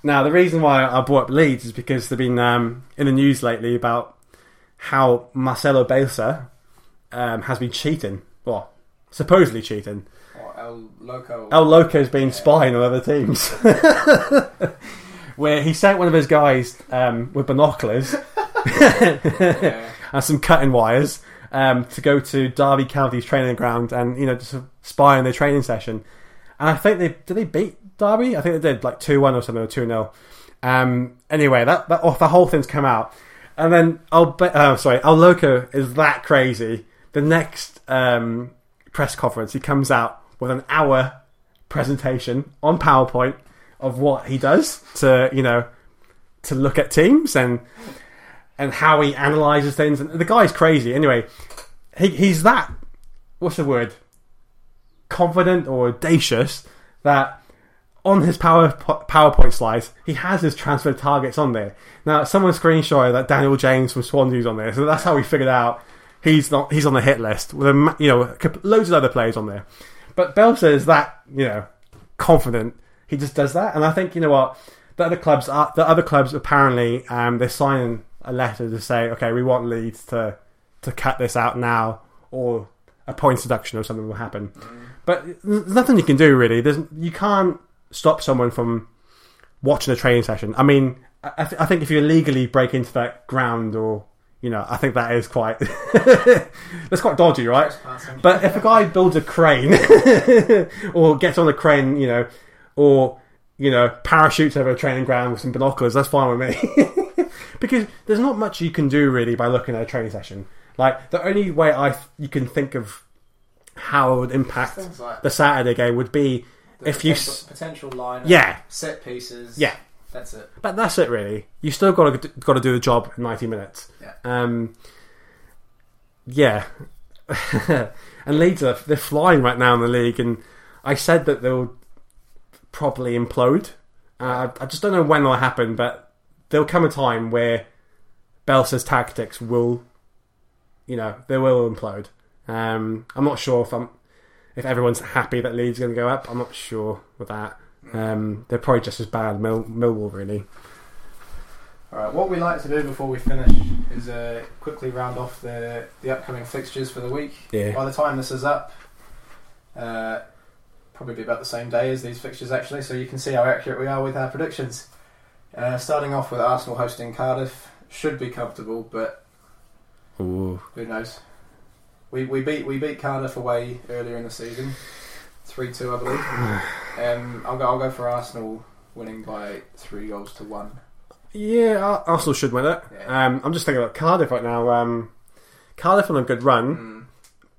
Now, the reason why I brought up Leeds is because they've been um, in the news lately about how Marcelo Bielsa um, has been cheating, well, supposedly cheating. Or El Loco. El Loco's been spying on other teams. *laughs* Where he sent one of his guys um, with binoculars *laughs* yeah. and some cutting wires um, to go to Derby County's training ground and you know just spy on their training session. And I think they did they beat Derby. I think they did like two one or something or two 0 Um Anyway, that that oh, the whole thing's come out, and then I'll be, uh, sorry, El Loco is that crazy. The next um, press conference, he comes out with an hour presentation on PowerPoint of what he does to you know to look at teams and and how he analyzes things. And the guy's crazy. Anyway, he, he's that what's the word? Confident or audacious that on his power PowerPoint slides he has his transfer targets on there. Now someone screenshotted that Daniel James from Swansea's on there, so that's how we figured out he's not he's on the hit list with a you know loads of other players on there. But Bielsa is that you know confident. He just does that, and I think you know what the other clubs are. The other clubs apparently um, they're signing a letter to say, okay, we want Leeds to to cut this out now, or a points deduction or something will happen. But there's nothing you can do really. There's you can't stop someone from watching a training session. I mean, I, I th- I think if you illegally break into that ground, or you know, I think that is quite *laughs* that's quite dodgy, right? But if a guy builds a crane *laughs* or gets on a crane, you know, or you know, parachutes over a training ground with some binoculars, that's fine with me. *laughs* because there's not much you can do really by looking at a training session. Like the only way I th- you can think of how it would impact Things like the Saturday game would be the if you potential, s- potential line. yeah, Set pieces. yeah. That's it. But that's it really. You still got to got to do the job in 90 minutes. Yeah. Um, yeah. *laughs* and Leeds are they're flying right now in the league, and I said that they'll probably implode. Uh, I just don't know when it'll happen, but there'll come a time where Bielsa's tactics will, you know, they will implode. Um, I'm not sure if I'm if everyone's happy that Leeds are going to go up. I'm not sure with that. Um, they're probably just as bad as Mill- Millwall, really. All right. What we like to do before we finish is uh, quickly round off the the upcoming fixtures for the week. Yeah. By the time this is up, uh, probably be about the same day as these fixtures actually, so you can see how accurate we are with our predictions. Uh, starting off with Arsenal hosting Cardiff, should be comfortable, but Ooh. who knows? We, we beat we beat Cardiff away earlier in the season, three two I believe. *sighs* Um, I'll go I'll go for Arsenal winning by three goals to one. Yeah, Arsenal should win it. Yeah. Um, I'm just thinking about Cardiff right now. Um, Cardiff on a good run. Mm.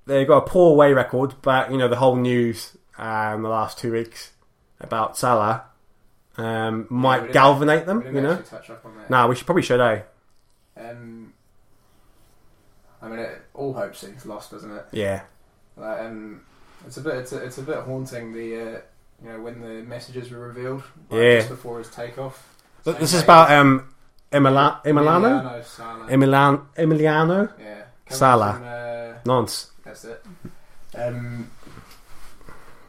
They've got a poor away record, but you know the whole news um, the last two weeks about Sala um, might didn't- galvanate them. You know, actually touch up on that. nah, we should probably should. Eh? Um, I mean, it, all hope seems lost, doesn't it? Yeah, Like, um, it's a bit, it's a, it's a bit haunting. The uh, you know when the messages were revealed, like, Yeah. just before his takeoff. Same this is about um, Emila- Emiliano, Emiliano Sala. Emilian- Emiliano, yeah, Sala. from, uh, Nantes. that's it. Um,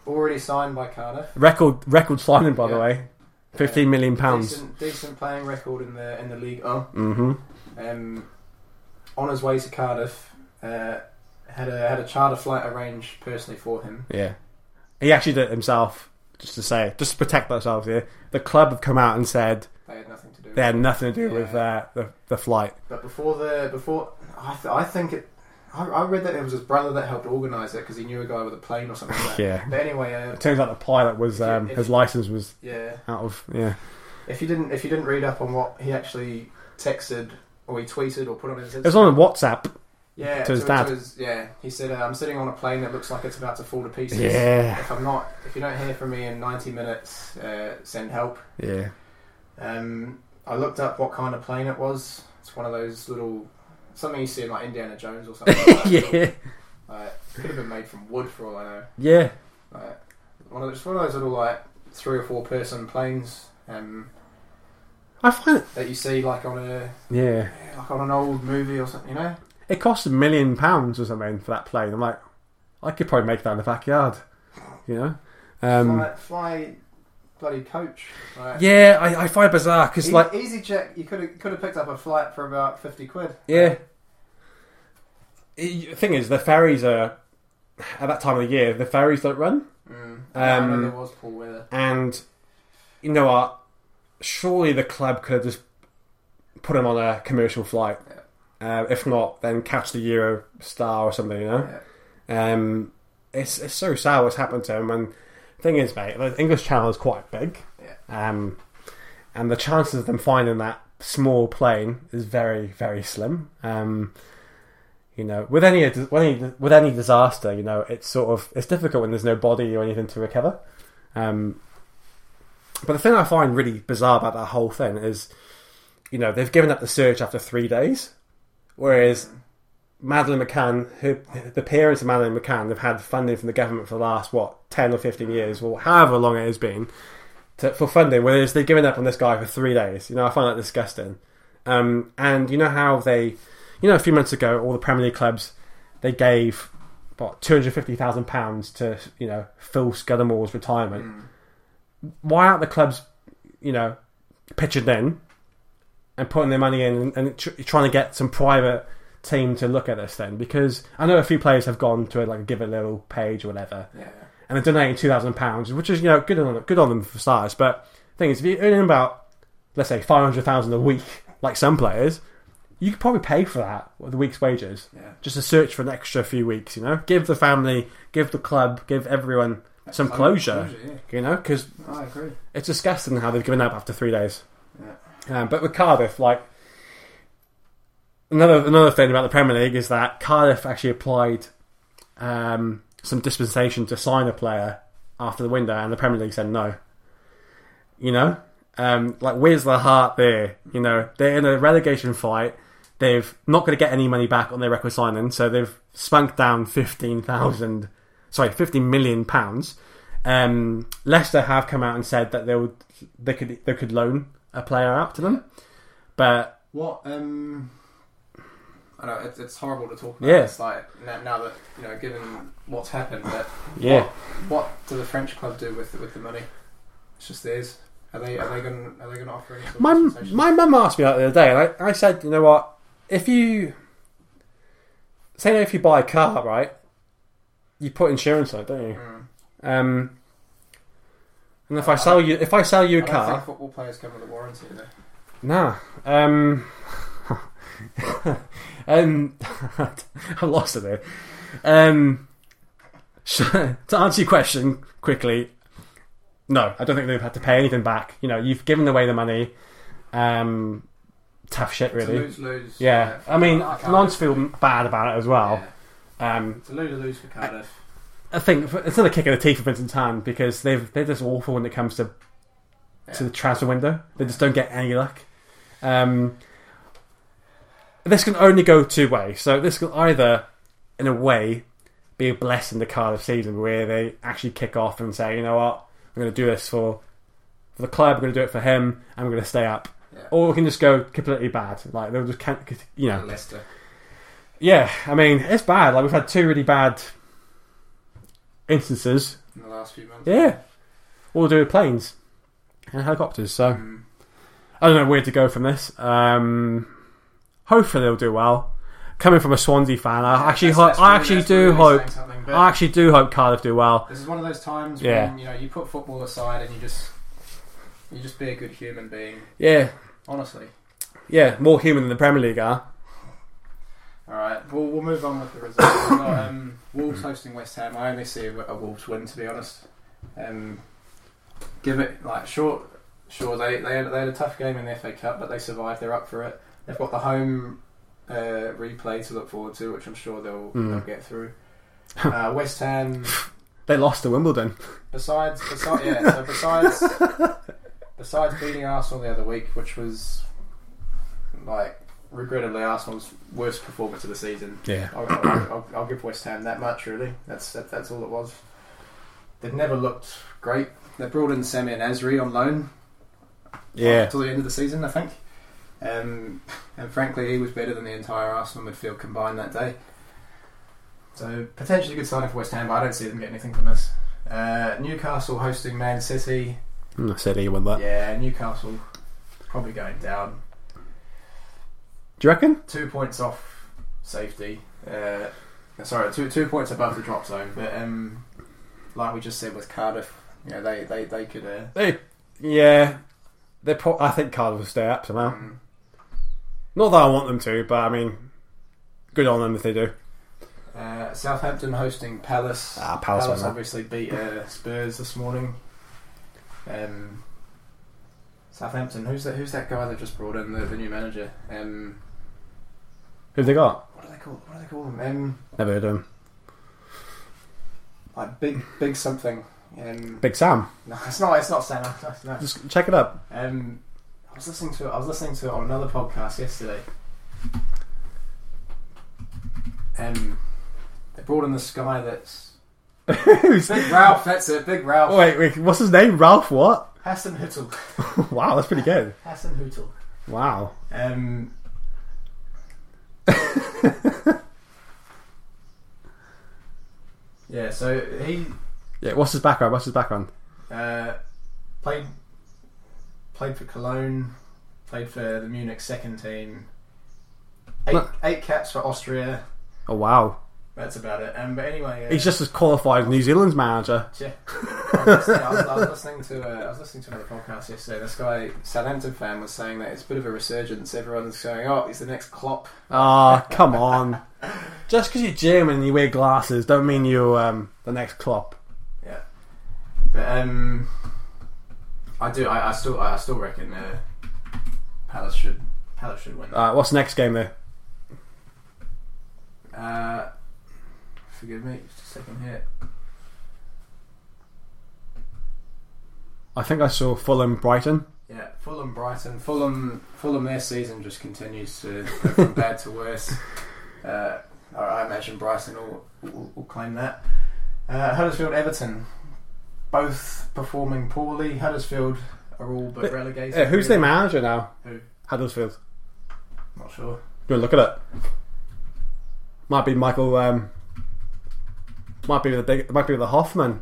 already signed by Cardiff. Record record signing by the way, fifteen million pounds. Decent, decent playing record in the in the league. Oh, Mm-hmm. um, on his way to Cardiff, uh, had a had a charter flight arranged personally for him. Yeah, he actually did it himself. Just to say, just to protect themselves here. The club have come out and said They had nothing to do. they had nothing to do with uh, the the flight. But before the before, I, th- I think it. I, I read that it was his brother that helped organise it because he knew a guy with a plane or something like that. *laughs* Yeah. But anyway, uh, It turns out the pilot was um, If- his license was yeah. out of yeah. If you didn't if you didn't read up on what he actually texted or he tweeted or put on his It was on WhatsApp. yeah to his dad. yeah, he said uh, I'm sitting on a plane that looks like it's about to fall to pieces. Yeah, If I'm not, if you don't hear from me in 90 minutes, uh, send help. yeah. Um, I looked up what kind of plane it was. It's one of those little something you see in like Indiana Jones or *laughs* something. Like that. Yeah, Like, could have been made from wood for all I know. yeah. Like, one of just one of those little like three or four person planes um, I find it. that you see like on a Yeah, like on an old movie or something. You know, it cost a million pounds or something for that plane. I'm like, I could probably make that in the backyard. You know. Um, fly, fly bloody coach. Like, yeah, I, I find it bizarre because like easyJet. You could have could have picked up a flight for about fifty quid. Yeah. The thing is, the ferries are at that time of the year. The ferries don't run, Mm. Um, there was poor weather. and you know what? Surely the club could have just put him on a commercial flight. Uh, if not, then catch the Euro Star or something. You know. Yeah. Um, it's it's so sad what's happened to him. And thing is, mate, the English Channel is quite big. Um, and the chances of them finding that small plane is very very slim. Um, you know, with any with any with any disaster, you know, it's sort of it's difficult when there's no body or anything to recover. Um, but the thing I find really bizarre about that whole thing is, you know, they've given up the search after three days, whereas Madeleine McCann, who, the parents of Madeleine McCann, have had funding from the government for the last what ten or fifteen years, or however long it has been, to, for funding. Whereas they've given up on this guy for three days. You know, I find that disgusting. Um, and you know how they, you know, a few months ago, all the Premier League clubs they gave what two hundred fifty thousand pounds to you know Phil Scudamore's retirement. Mm. Why aren't the clubs, you know, pitching in and putting their money in and, and tr- trying to get some private team to look at this then? Because I know a few players have gone to a, like give a little page or whatever, Yeah. and they're donating two thousand pounds, which is you know good on good on them for starters. But the thing is, if you're earning about let's say five hundred thousand a week, like some players, you could probably pay for that with a week's wages Yeah. just to search for an extra few weeks. You know, give the family, give the club, give everyone some closure. yeah. You know, because I it's disgusting how they've given up after three days. Um, but with Cardiff, like another another thing about the Premier League is that Cardiff actually applied um, some dispensation to sign a player after the window, and the Premier League said no. You know, um, like where's the heart there? You know, they're in a relegation fight. They've not going to get any money back on their record signing, so they've spunked down fifteen thousand, sorry, fifteen million pounds. Um, Leicester have come out and said that they would they could they could loan a player out to them, but What? Um, I know it's, it's horrible to talk about. Yeah. It's like now, now that you know, given what's happened, but yeah, what, what do the French club do with with the money? It's just theirs. Are they are they going are they going to offer any sort my dispensation? my mum asked me that the other day, and I, I said, you know what, if you say if you buy a car, right, you put insurance on it, don't you? Mm. Um, And if I sell you, if I sell you I a don't car, think football players come with a warranty. Though. Nah. Um. *laughs* um. *laughs* I lost it there. Um. *laughs* to answer your question quickly, no, I don't think they've had to pay anything back. You know, you've given away the money. Um. Tough shit, It's really. lose lose. Yeah, I mean, I can't- Lance feel bad about it as well. Um, It's a lose lose for Cardiff. I think it's not a kick in the teeth for Vincent Tan because they've they're just awful when it comes to to the transfer window. They just don't get any luck. Um, this can only go two ways. So this can either, in a way, be a blessing to Cardiff season where they actually kick off and say, you know what, I'm going to do this for for the club. I'm going to do it for him. and I'm going to stay up. Yeah. Or we can just go completely bad. Like they'll just can't, you know. Leicester. Yeah, I mean it's bad. Like we've had two really bad instances. in the last few months. Yeah, all to do with planes and helicopters. So. Um, I don't know where to go from this. Um, hopefully they'll do well. Coming from a Swansea fan, I actually, hope, I actually do hope. saying something, but I actually do hope Cardiff do well. This is one of those times Yeah. when you know you put football aside and you just you just be a good human being. Yeah, Honestly. yeah, more human than the Premier League are. All right, we'll, we'll move on with the results. Got, um, Wolves hosting West Ham. I only see a, a Wolves win, to be honest. Um, give it like short. Sure, they they had, they had a tough game in the FA Cup, but they survived. They're up for it. They've got the home uh, replay to look forward to, which I'm sure they'll Mm. they'll get through. *laughs* Uh, West Ham. They lost to Wimbledon. Besides, besides, yeah. So besides, *laughs* besides beating Arsenal the other week, which was like regrettably Arsenal's worst performance of the season. Yeah, I'll, I'll, I'll, I'll give West Ham that much. Really, that's that, that's all it was. They've never looked great. They brought in Samir Nasri on loan yeah. until the end of the season, I think. Um, and frankly, he was better than the entire Arsenal midfield combined that day. So potentially a good signing for West Ham, but I don't see them getting anything from this. Uh, Newcastle hosting Man City. Mm, I said he won that. Yeah, Newcastle probably going down. Do you reckon? Two points off safety. Uh, sorry, two two points above the drop zone. But um, like we just said with Cardiff, you know, they they they could. Uh, They, yeah. They. Pro- I think Cardiff will stay up somehow. um, Not that I want them to, but I mean, good on them if they do. Uh, Southampton hosting Palace. Ah, Palace that. obviously beat uh, Spurs this morning. Um, Southampton. Who's that? Who's that guy that just brought in the, the new manager? Um, Who they got? what do they call? What do they call him? Um, Never heard of him. like big, big something. Um, Big Sam. no, it's not. It's not Sam. *laughs* No, no. Just check it up. Um, was listening to. it- I was listening to it on another podcast yesterday. Um, they brought in this guy that's? *laughs* Big Ralph. That's it. Big Ralph. Wait, wait, what's his name? Ralph what? Hasenhüttl. *laughs* wow, that's pretty good. Hasenhüttl. Wow. Um, *laughs* yeah, so he Yeah, what's his background? What's his background? uh, played played for Cologne, played for the Munich second team. Eight, eight caps for Austria. Oh, wow. That's about it. Um, but anyway, uh, He's just as qualified as New Zealand's manager. *laughs* Yeah. I was, listening, I, was, I was listening to uh, I was listening to another podcast yesterday. This guy, Southampton fan, was saying that it's a bit of a resurgence. Everyone's going, "Oh, he's the next Klopp." Ah, come on. *laughs* Just because you're German and you wear glasses don't mean you're um, the next Klopp. Yeah, but um, I do. I, I still. I still reckon uh, Palace should. Palace should win. Uh, what's the next game there? Uh, forgive me, just a second here. I think I saw Fulham Brighton. Yeah, Fulham, Brighton, Fulham, Fulham. Their season just continues to go from bad to worse. Uh, I I imagine Brighton will, will, will claim that. Uh, Huddersfield, Everton, both performing poorly. Huddersfield are all but But- relegated. Uh, who's their manager now? Who? Huddersfield. Not sure. Go look at it. Might be Michael. Um, might be the big. Might be the Hoffman.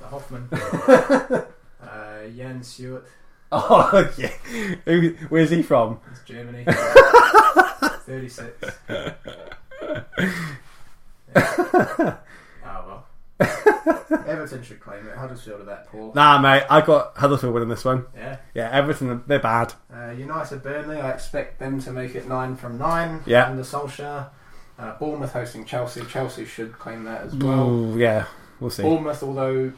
The Hoffman. *laughs* uh, Jan Siewert. *laughs* Oh yeah. Who, where's he from? It's Germany. *laughs* Thirty-six. Yeah. Everton should claim it. Huddersfield are that poor. Nah, mate, I got Huddersfield winning this one. Yeah. Yeah, Everton, they're bad. Uh, United Burnley, I expect them to make it nine from nine Yeah. under Solskjaer. Uh, Bournemouth hosting Chelsea. Chelsea should claim that as well. Ooh, yeah, we'll see. Bournemouth, although you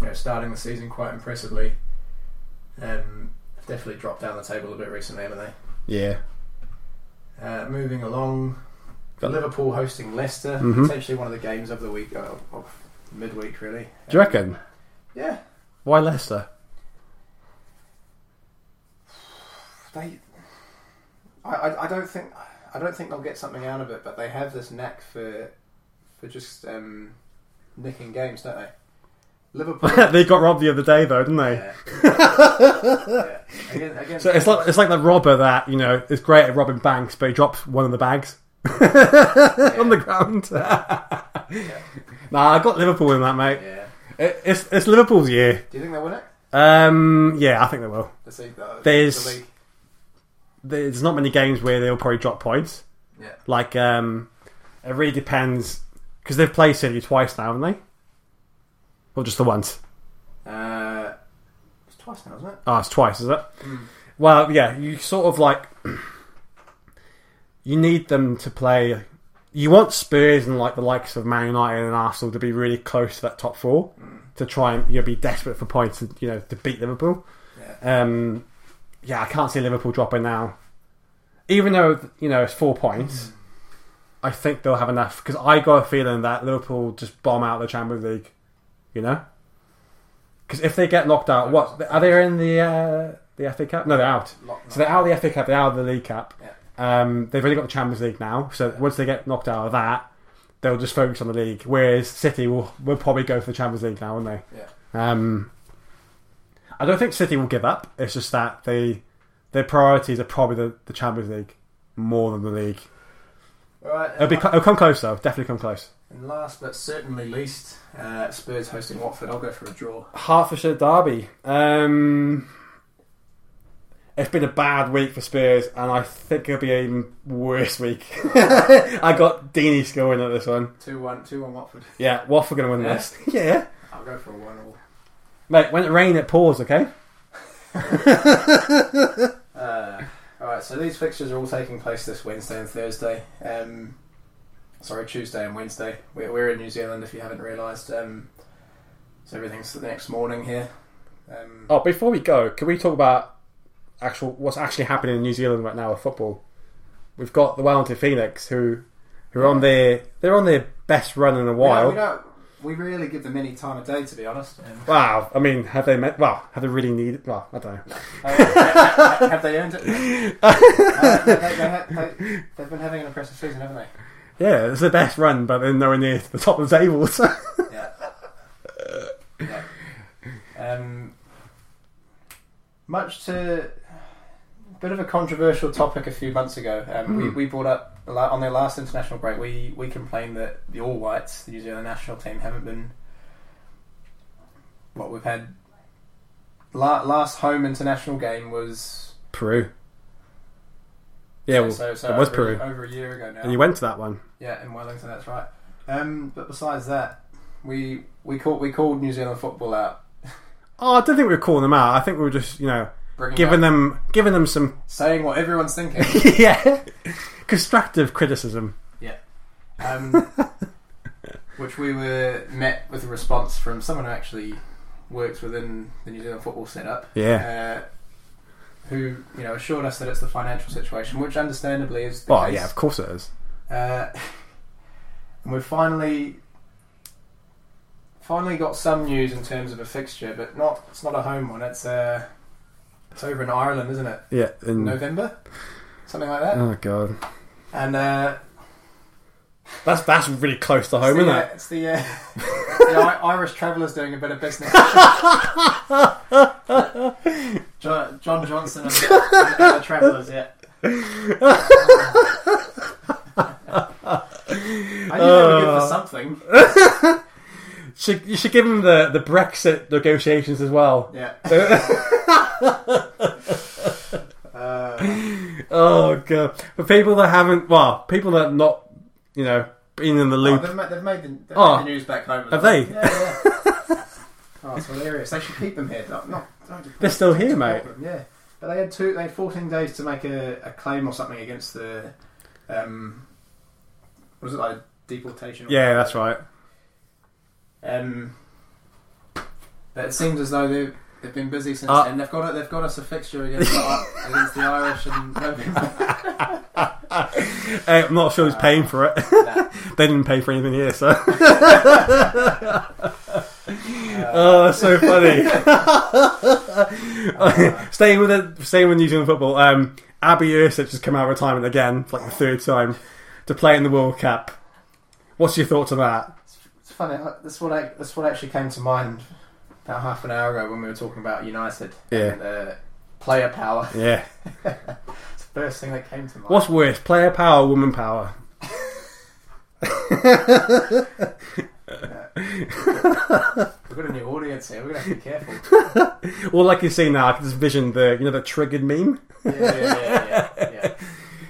know, starting the season quite impressively, um, have definitely dropped down the table a bit recently, haven't they? Yeah. Uh, moving along, Got- Liverpool hosting Leicester. Mhm. Potentially one of the games of the week, uh, of midweek, really. Do you reckon? Yeah. Why Leicester? They, I, I, I don't think I don't think they'll get something out of it, but they have this knack for for just um, nicking games, don't they? Liverpool. *laughs* they got robbed the other day, though, didn't they? yeah. *laughs* yeah. Again, again, So it's like it's like the robber that you know is great at robbing banks, but he drops one of the bags *laughs* on the ground. *laughs* nah, I got Liverpool in that, mate. yeah. It, it's it's Liverpool's year. Do you think they'll win it? Um, yeah, I think they will. The, the, There's- the. There's not many games where they'll probably drop points. Yeah. Like, um, it really depends because they've played City twice now, haven't they? Or just the once? Uh, it's twice now, isn't it? Oh, it's twice, is it? Mm. Well, yeah, you sort of like *clears throat* you need them to play. You want Spurs and like the likes of Man United and Arsenal to be really close to that top four to try and you know, be desperate for points, and, you know, to beat Liverpool. Yeah. Um, yeah, I can't see Liverpool dropping now, even though you know it's four points. I think they'll have enough because I got a feeling that Liverpool just bomb out the Champions League. You know, because if they get knocked out, what are they in the uh, the FA Cup? No, they're out. So they're out of the FA Cup, they're out of the League Cup. Yeah. Um, they've only got the Champions League now, so once they get knocked out of that, they'll just focus on the league. Whereas City will will probably go for the Champions League now, won't they? Yeah. Um, I don't think City will give up. It's just that they their priorities are probably the, the Champions League more than the league. All right. It'll, be, and, it'll come close though, definitely come close. and last but certainly least, uh, Spurs hosting Watford. I'll go for a draw. Hertfordshire derby. Um, it's been a bad week for Spurs, and I think it'll be an even worse week. *laughs* I got Deeney scoring at this one. Two one, two one Watford. Yeah, Watford going to win Yeah? this. *laughs* yeah, I'll go for a one all. mate. When it rain, it pours. Okay. *laughs* Uh, all right, so these fixtures are all taking place this Wednesday and Thursday. Um, sorry, Tuesday and Wednesday. We're, we're in New Zealand, if you haven't realised. Um, so everything's the next morning here. Um, Oh, before we go, can we talk about actual what's actually happening in New Zealand right now with football? We've got the Wellington Phoenix, who who are on their they're on their best run in a we, don't, while. we, don't, we rarely give them any time of day, to be honest. Wow, I mean, have they met? Well, have they really needed? Well, I don't know. uh, have they earned it? *laughs* Uh, they, they, they, they've been having an impressive season, haven't they? Yeah, it's the best run, but they're nowhere near the top of the table. so- *laughs* Yeah. yeah. Um, much to bit of a controversial topic a few months ago. Um, we, Hmm. we brought up on their last international break. We we complained that the All Whites, the New Zealand national team, haven't been. What we've had. La- last home international game was Peru. Yeah, well, so, so it was over, Peru, over a year ago now. and you went to that one. Yeah, in Wellington, that's right. Um, but besides that, we we called we called New Zealand football out, Oh, I don't think we were calling them out. I think we were just, you know, giving them, giving them some, *laughs* saying what everyone's thinking. *laughs* yeah, constructive criticism. um, *laughs* which we were met with a response from someone who actually works within the New Zealand football setup, Yeah. uh, who you know assured us that it's the financial situation, which understandably is the Well, case. yeah, of course it is. Uh, and we've finally finally got some news in terms of a fixture, but not it's not a home one. It's uh, it's over in Ireland, isn't it? Yeah. in November, something like that. oh god, And uh, that's that's really close to home, the, isn't uh, it? it's the, uh, *laughs* the I- Irish travellers doing a bit of business. *laughs* John, John Johnson and the, and the travellers, yeah. *laughs* I knew they were good for something. Should, you should give them the, the Brexit negotiations as well. Yeah. *laughs* Uh, Oh god! For people that haven't, well, people that not, you know, been in the Oh, loop. they've, made, they've, made the, they've Oh. made the news back home. Have well. they? Yeah, yeah. *laughs* oh, it's hilarious. They should keep them here. Not, not, don't- They're still here, mate. Yeah, but they had two. They had 14 days to make a, a claim or something against the. Um, was it like deportation? or Yeah, that's right. Um, but it seems as though they've, they've been busy since Uh, then. They've got it. They've got us a fixture against the, *laughs* against the Irish and November. *laughs* I'm not sure who's paying for it. Nah. *laughs* they didn't pay for anything here, so. oh, that's so funny. staying with it, staying with New Zealand football. Um, Abby Erceg has come out of retirement again, for like the third time, to play in the World Cup. What's your thoughts on that? It's funny. That's what I, this what actually came to mind about half an hour ago when we were talking about United Yeah. and uh, player power. Yeah. *laughs* It's the first thing that came to mind. What's worse, player power, or woman power? *laughs* We've got a new audience here. We're gonna have to be careful. *laughs* Well, like you see now, I can just vision the you know the triggered meme. Yeah, yeah, yeah, yeah. yeah.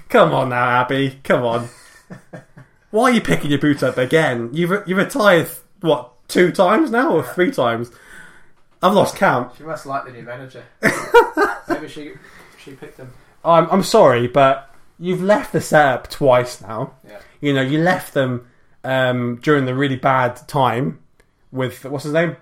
Come on now, Abby. Come on. Why are you picking your boot up again? You've you've retired what two times now or three times? I've lost count. She must like the new manager. *laughs* Maybe she she picked him. I'm I'm sorry, but you've left the setup twice now. Yeah. You know, you left them um, during the really bad time with what's his name,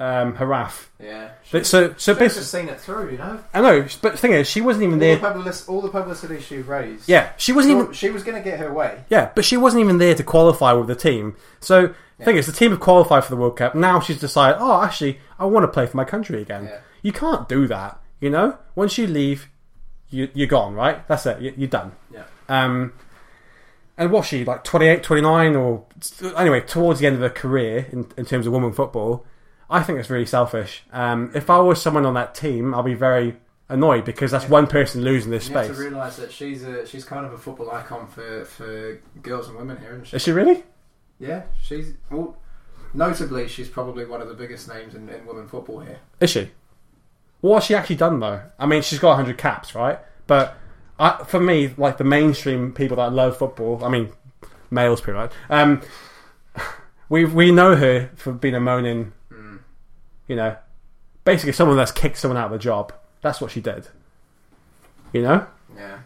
um, Heraf. Yeah. But so so She's basically, just seen it through, you know. I know, but the thing is, she wasn't even All the, there. publicity, all the publicity she raised. Yeah, she wasn't even. She was going to get her way. Yeah, but she wasn't even there to qualify with the team. So the thing is, the team have qualified for the World Cup. Now she's decided, oh, actually, I want to play for my country again. Yeah. You can't do that. You know, once you leave, you, you're gone, right? That's it. You, you're done. Yeah. Um, and what's she like 28, 29 or anyway towards the end of her career in, in terms of women football? I think it's really selfish. Um, if I was someone on that team, I'll be very annoyed because that's one person losing this You have space. to realise that she's a she's kind of a football icon for, for girls and women here, isn't she? Is she really? Yeah, she's well, notably she's probably one of the biggest names in, in women football here. Is she? What has she actually done though? I mean, she's got 100 caps, right? But I, for me, like the mainstream people that love football, I mean, males pretty much. Um, *sighs* we we know her for being a moaning. You know, basically someone that's kicked someone out of a job. That's what she did. You know. Yeah,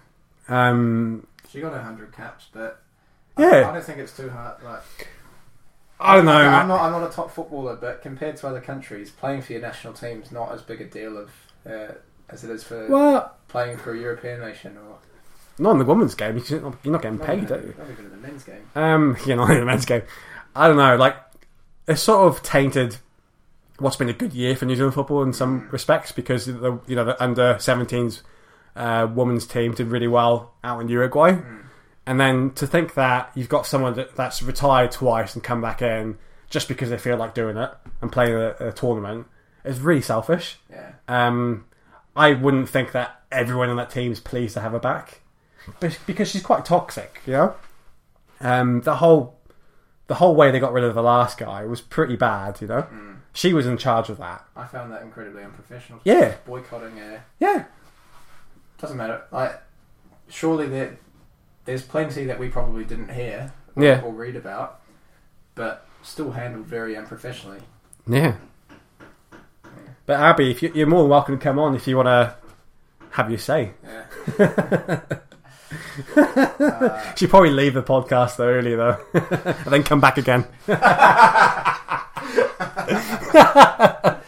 Um, she got hundred caps, but Yeah. I, I don't think it's too hard. Like I don't know. I'm not I'm not a top footballer, but compared to other countries, playing for your national team is not as big a deal of uh, as it is for Well, playing for a European nation or not in the women's game. You're not, you're not getting not paid, even, you? not even in the men's game. Um, *laughs* you know, in the men's game. I don't know. Like, it's sort of tainted what's been a good year for New Zealand football in some respects because the you know the under 17s uh, women's team did really well out in Uruguay, and then to think that you've got someone that, that's retired twice and come back in just because they feel like doing it and playing a, a tournament is really selfish. Yeah, Um, I wouldn't think that everyone on that team is pleased to have her back, but because she's quite toxic, you know. Um, the whole the whole way they got rid of the last guy was pretty bad, you know. She was in charge of that. I found that incredibly unprofessional. Yeah. boycotting. Uh, Yeah, doesn't matter. Like surely there there's plenty that we probably didn't hear or, Yeah. or read about, but still handled very unprofessionally. yeah. But Abby, if you, you're more than welcome to come on if you want to have your say. Yeah. uh, *laughs* *laughs* She'd probably leave the podcast though early though, *laughs* and then come back again. *laughs*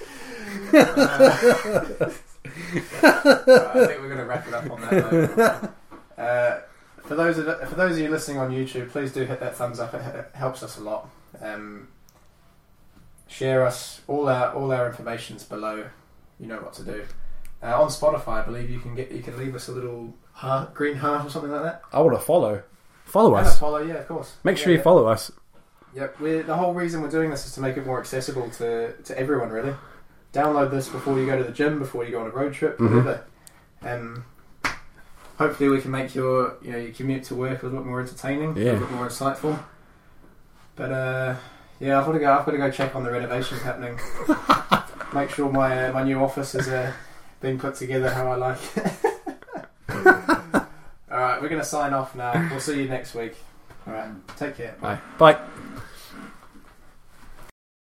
I think we're going to wrap it up on that. Note. Uh, for those of for those of you listening on YouTube, please do hit that thumbs up. It, it helps us a lot. Um, share us all our all our information's below. You know what to do. Uh, on Spotify, I believe you can get you can leave us a little heart, green heart or something like that. I want to follow. Follow us. follow, yeah, of course. Make sure Yeah, you yeah. follow us. Yep, we're, the whole reason we're doing this is to make it more accessible to, to everyone, really. Download this before you go to the gym, before you go on a road trip, Mhm. whatever. Um, hopefully, we can make your you know your commute to work a little bit more entertaining, a little bit more insightful. But uh, yeah, I've got to go. I've got to go check on the renovations happening. *laughs* make sure my uh, my new office is uh, being put together how I like. it. *laughs* *laughs* All right, we're going to sign off now. We'll see you next week. All right. Take care. Bye. Bye. Bye.